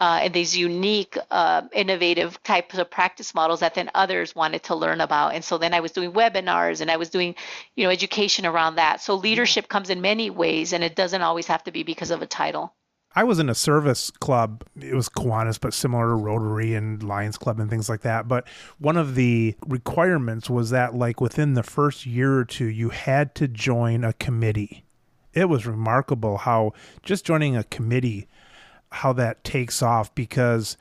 S2: uh, and these unique, uh, innovative types of practice models that then others wanted to learn about. And so then I was doing webinars and I was doing, you know, education around that. So leadership comes in many ways, and it doesn't always have to be because of a title.
S1: I was in a service club. It was Kiwanis, but similar to Rotary and Lions Club and things like that. But one of the requirements was that, like, within the first year or two, you had to join a committee. It was remarkable how just joining a committee, how that takes off because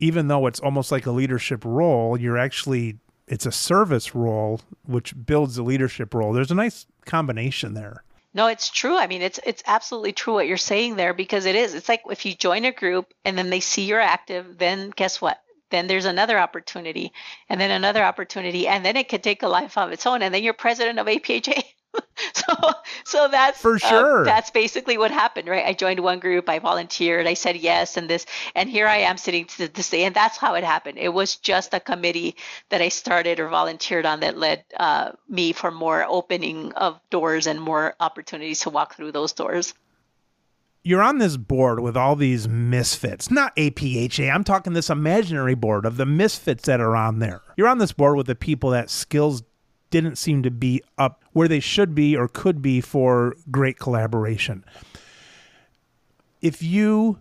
S1: even though it's almost like a leadership role, you're actually, it's a service role, which builds a leadership role. There's a nice combination there.
S2: No, it's true. I mean, it's it's absolutely true what you're saying there because it is. It's like if you join a group and then they see you're active, then guess what? Then there's another opportunity, and then another opportunity, and then it could take a life of its own, and then you're president of APHA. so so that's
S1: for uh, sure
S2: uh, that's basically what happened right i joined one group i volunteered i said yes and this and here i am sitting to this day and that's how it happened it was just a committee that i started or volunteered on that led uh, me for more opening of doors and more opportunities to walk through those doors
S1: you're on this board with all these misfits, not APHA. I'm talking this imaginary board of the misfits that are on there. You're on this board with the people that skills didn't seem to be up where they should be or could be for great collaboration. If you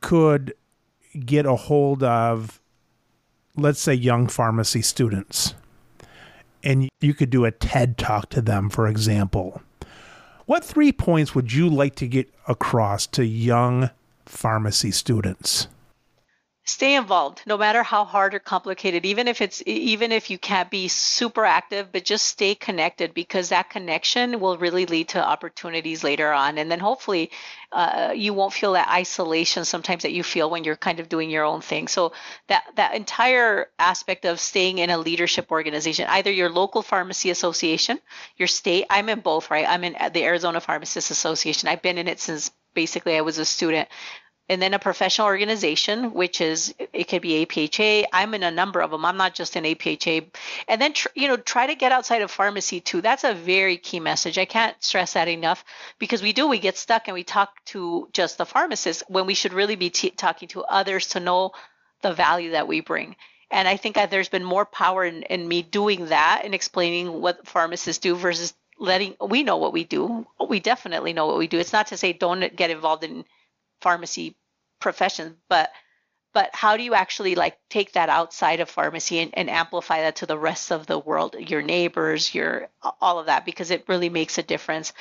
S1: could get a hold of, let's say, young pharmacy students, and you could do a TED talk to them, for example, what three points would you like to get across to young pharmacy students?
S2: Stay involved no matter how hard or complicated even if it's even if you can't be super active but just stay connected because that connection will really lead to opportunities later on. And then hopefully uh, you won't feel that isolation sometimes that you feel when you're kind of doing your own thing. So that that entire aspect of staying in a leadership organization either your local pharmacy association your state i'm in both right? I'm in the arizona pharmacists association. I've been in it since basically i was a student and then a professional organization, which is it could be APHA. I'm in a number of them. I'm not just in APHA. And then tr- you know try to get outside of pharmacy too. That's a very key message. I can't stress that enough because we do we get stuck and we talk to just the pharmacist when we should really be t- talking to others to know the value that we bring. And I think that there's been more power in, in me doing that and explaining what pharmacists do versus letting we know what we do. We definitely know what we do. It's not to say don't get involved in pharmacy profession, but but how do you actually like take that outside of pharmacy and, and amplify that to the rest of the world your neighbors your all of that because it really makes a difference.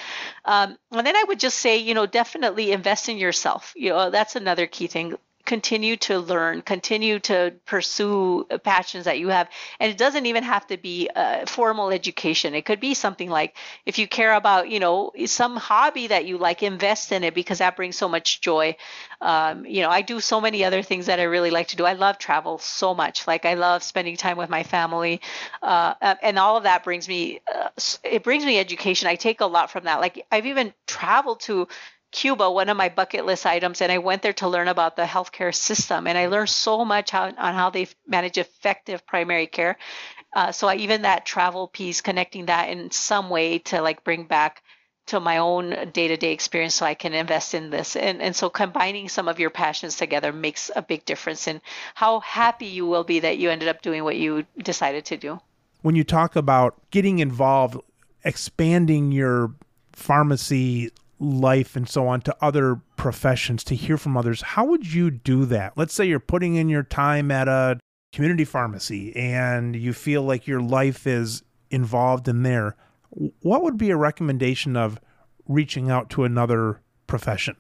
S2: Um, and then i would just say you know definitely invest in yourself. You know that's another key thing continue to learn, continue to pursue passions that you have. And it doesn't even have to be a formal education. It could be something like if you care about, you know, some hobby that you like, invest in it because that brings so much joy. Um, you know, I do so many other things that I really like to do. I love travel so much. Like I love spending time with my family, uh, and all of that brings me. Uh, it brings me education. I take a lot from that. Like I've even traveled to Cuba, one of my bucket list items, and I went there to learn about the healthcare system. And I learned so much how, on how they manage effective primary care. Uh, so I, even that travel piece, connecting that in some way to like bring back to my own day-to-day experience so I can invest in this. And and so combining some of your passions together makes a big difference in how happy you will be that you ended up doing what you decided to do.
S1: When you talk about getting involved, expanding your pharmacy life and so on to other professions to hear from others how would you do that? Let's say you're putting in your time at a community pharmacy and you feel like your life is involved in there. What would be a recommendation of reaching out to another profession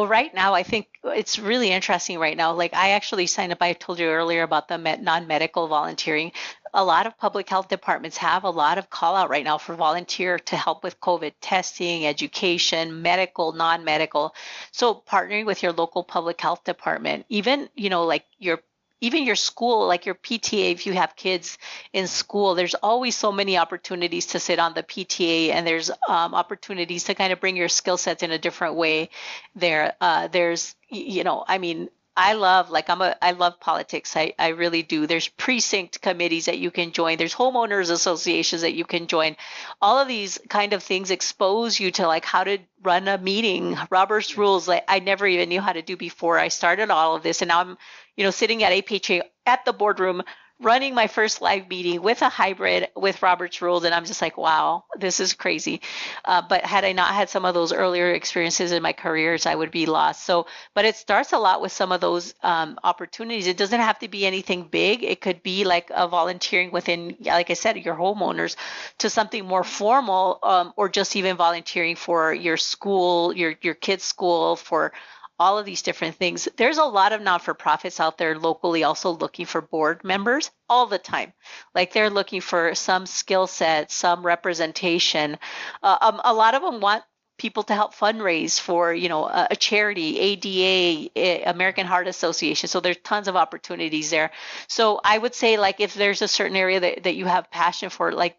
S2: well, right now, I think it's really interesting right now. Like, I actually signed up, I told you earlier about the non medical volunteering a lot of public health departments have a lot of call out right now for volunteer to help with COVID testing, education, medical, non medical. So partnering with your local public health department, even, you know, like your even your school, like your PTA, if you have kids in school, there's always so many opportunities to sit on the PTA, and there's um, opportunities to kind of bring your skill sets in a different way. There, uh, there's, you know, I mean, I love like I'm a I love politics. I, I really do. There's precinct committees that you can join. There's homeowners associations that you can join. All of these kind of things expose you to like how to run a meeting, Robert's rules like I never even knew how to do before I started all of this. And now I'm, you know, sitting at APHA at the boardroom running my first live meeting with a hybrid with Robert's Rules, and I'm just like, wow, this is crazy. Uh, but had I not had some of those earlier experiences in my careers, I would be lost. So, but it starts a lot with some of those um, opportunities. It doesn't have to be anything big. It could be like a volunteering within, like I said, your homeowners to something more formal, um, or just even volunteering for your school, your your kids' school for all of these different things. There's a lot of not for profits out there locally also looking for board members all the time. Like they're looking for some skill set, some representation. Uh, um, a lot of them want people to help fundraise for you know a, charity ada american heart association so there's tons of opportunities there so i would say like if there's a certain area that, that you have passion for like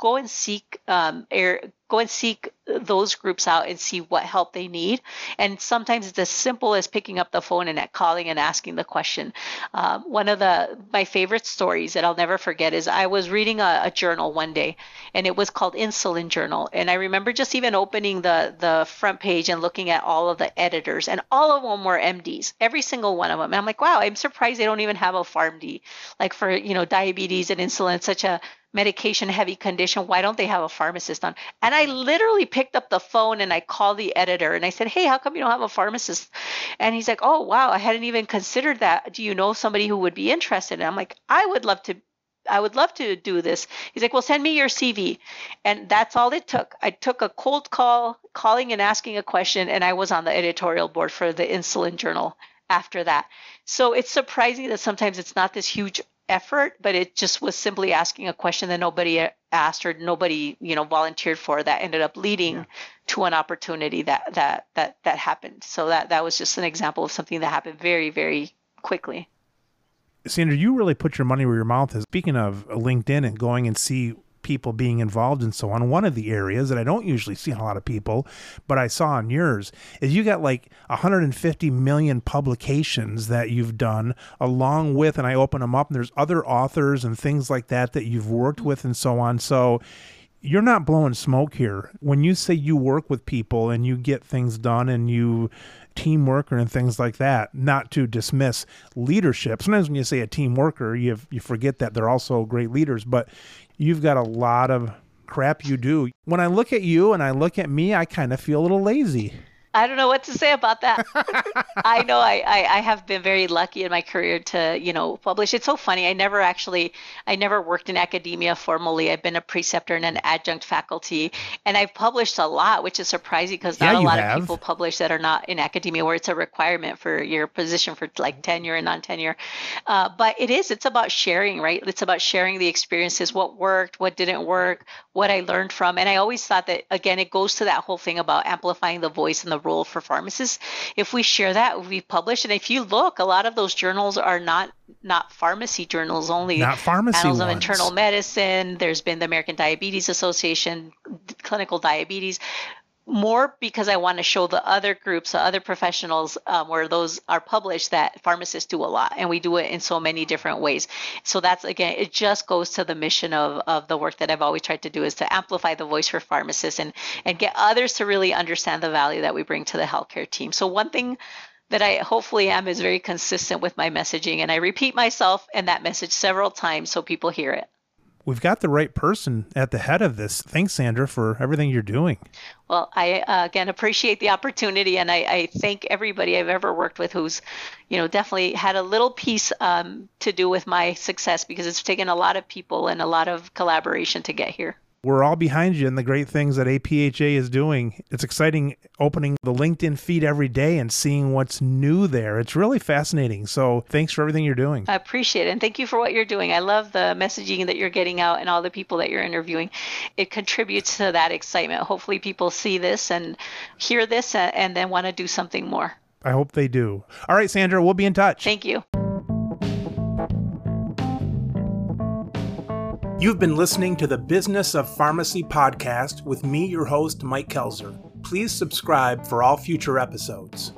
S2: go and seek um, air, go and seek those groups out and see what help they need. And sometimes it's as simple as picking up the phone and calling and asking the question. Um, one of the my favorite stories that I'll never forget is I was reading a, a, journal one day, and it was called Insulin Journal. And I remember just even opening the the front page and looking at all of the editors, and all of them were MDs, every single one of them. And I'm like, wow, I'm surprised they don't even have a PharmD, like for you know diabetes and insulin, such a medication heavy condition why don't they have a pharmacist on and i literally picked up the phone and i called the editor and i said hey how come you don't have a pharmacist and he's like oh wow i hadn't even considered that do you know somebody who would be interested and i'm like i would love to I would love to do this. He's like, well, send me your CV. And that's all it took. I took a cold call, calling and asking a question, and I was on the editorial board for the Insulin Journal after that. So it's surprising that sometimes it's not this huge effort, but it just was simply asking a question that nobody uh, asked or nobody, you know, volunteered for that ended up leading yeah. to an opportunity that that that that happened. So that that was just an example of something that happened very very quickly.
S1: Sandra, you really put your money where your mouth is. Speaking of LinkedIn and going and see people being involved and so on. One of the areas that I don't usually see a lot of people, but I saw on yours, is you got like 150 million publications that you've done along with, and I open them up and there's other authors and things like that that you've worked with and so on. So you're not blowing smoke here. When you say you work with people and you get things done and you team worker and things like that, not to dismiss leadership. Sometimes when you say a team worker, you you forget that they're also great leaders, but you've got a lot of crap you do. When I look at you and I look at me, I kind of feel a little lazy.
S2: I don't know what to say about that. I know I, I, I, have been very lucky in my career to, you know, publish. It's so funny. I never actually, I never worked in academia formally. I've been a preceptor and an adjunct faculty, and I've published a lot, which is surprising because not yeah, a lot have. of people publish that are not in academia where it's a requirement for your position for like tenure and non-tenure. Uh, but it is, it's about sharing, right? It's about sharing the experiences, what worked, what didn't work, what I learned from. And I always thought that, again, it goes to that whole thing about amplifying the voice and the role for pharmacists. If we share that, we publish, and if you look, a lot of those journals are not not pharmacy journals only.
S1: Not pharmacy Annals
S2: ones. of Internal Medicine. There's been the American Diabetes Association, Clinical Diabetes more because I want to show the other groups, the other professionals um, where those are published that pharmacists do a lot and we do it in so many different ways. So that's again, it just goes to the mission of, of the work that I've always tried to do is to amplify the voice for pharmacists and, and get others to really understand the value that we bring to the healthcare team. So one thing that I hopefully am is very consistent with my messaging and I repeat myself and that message several times so people hear it
S1: we've got the right person at the head of this. Thanks, Sandra, for everything you're doing.
S2: Well, I uh, again appreciate the opportunity, and I, I, thank everybody I've ever worked with who's, you know, definitely had a little piece um, to do with my success because it's taken a lot of people and a lot of collaboration to get here.
S1: We're all behind you in the great things that APHA is doing. It's exciting opening the LinkedIn feed every day and seeing what's new there. It's really fascinating. So thanks for everything you're doing.
S2: I appreciate it. And thank you for what you're doing. I love the messaging that you're getting out and all the people that you're interviewing. It contributes to that excitement. Hopefully, people see this and hear this and then want to do something more.
S1: I hope they do. All right, Sandra, we'll be in touch.
S2: Thank you.
S1: You've been listening to the Business of Pharmacy podcast with me, your host, Mike Koelzer. Please subscribe for all future episodes.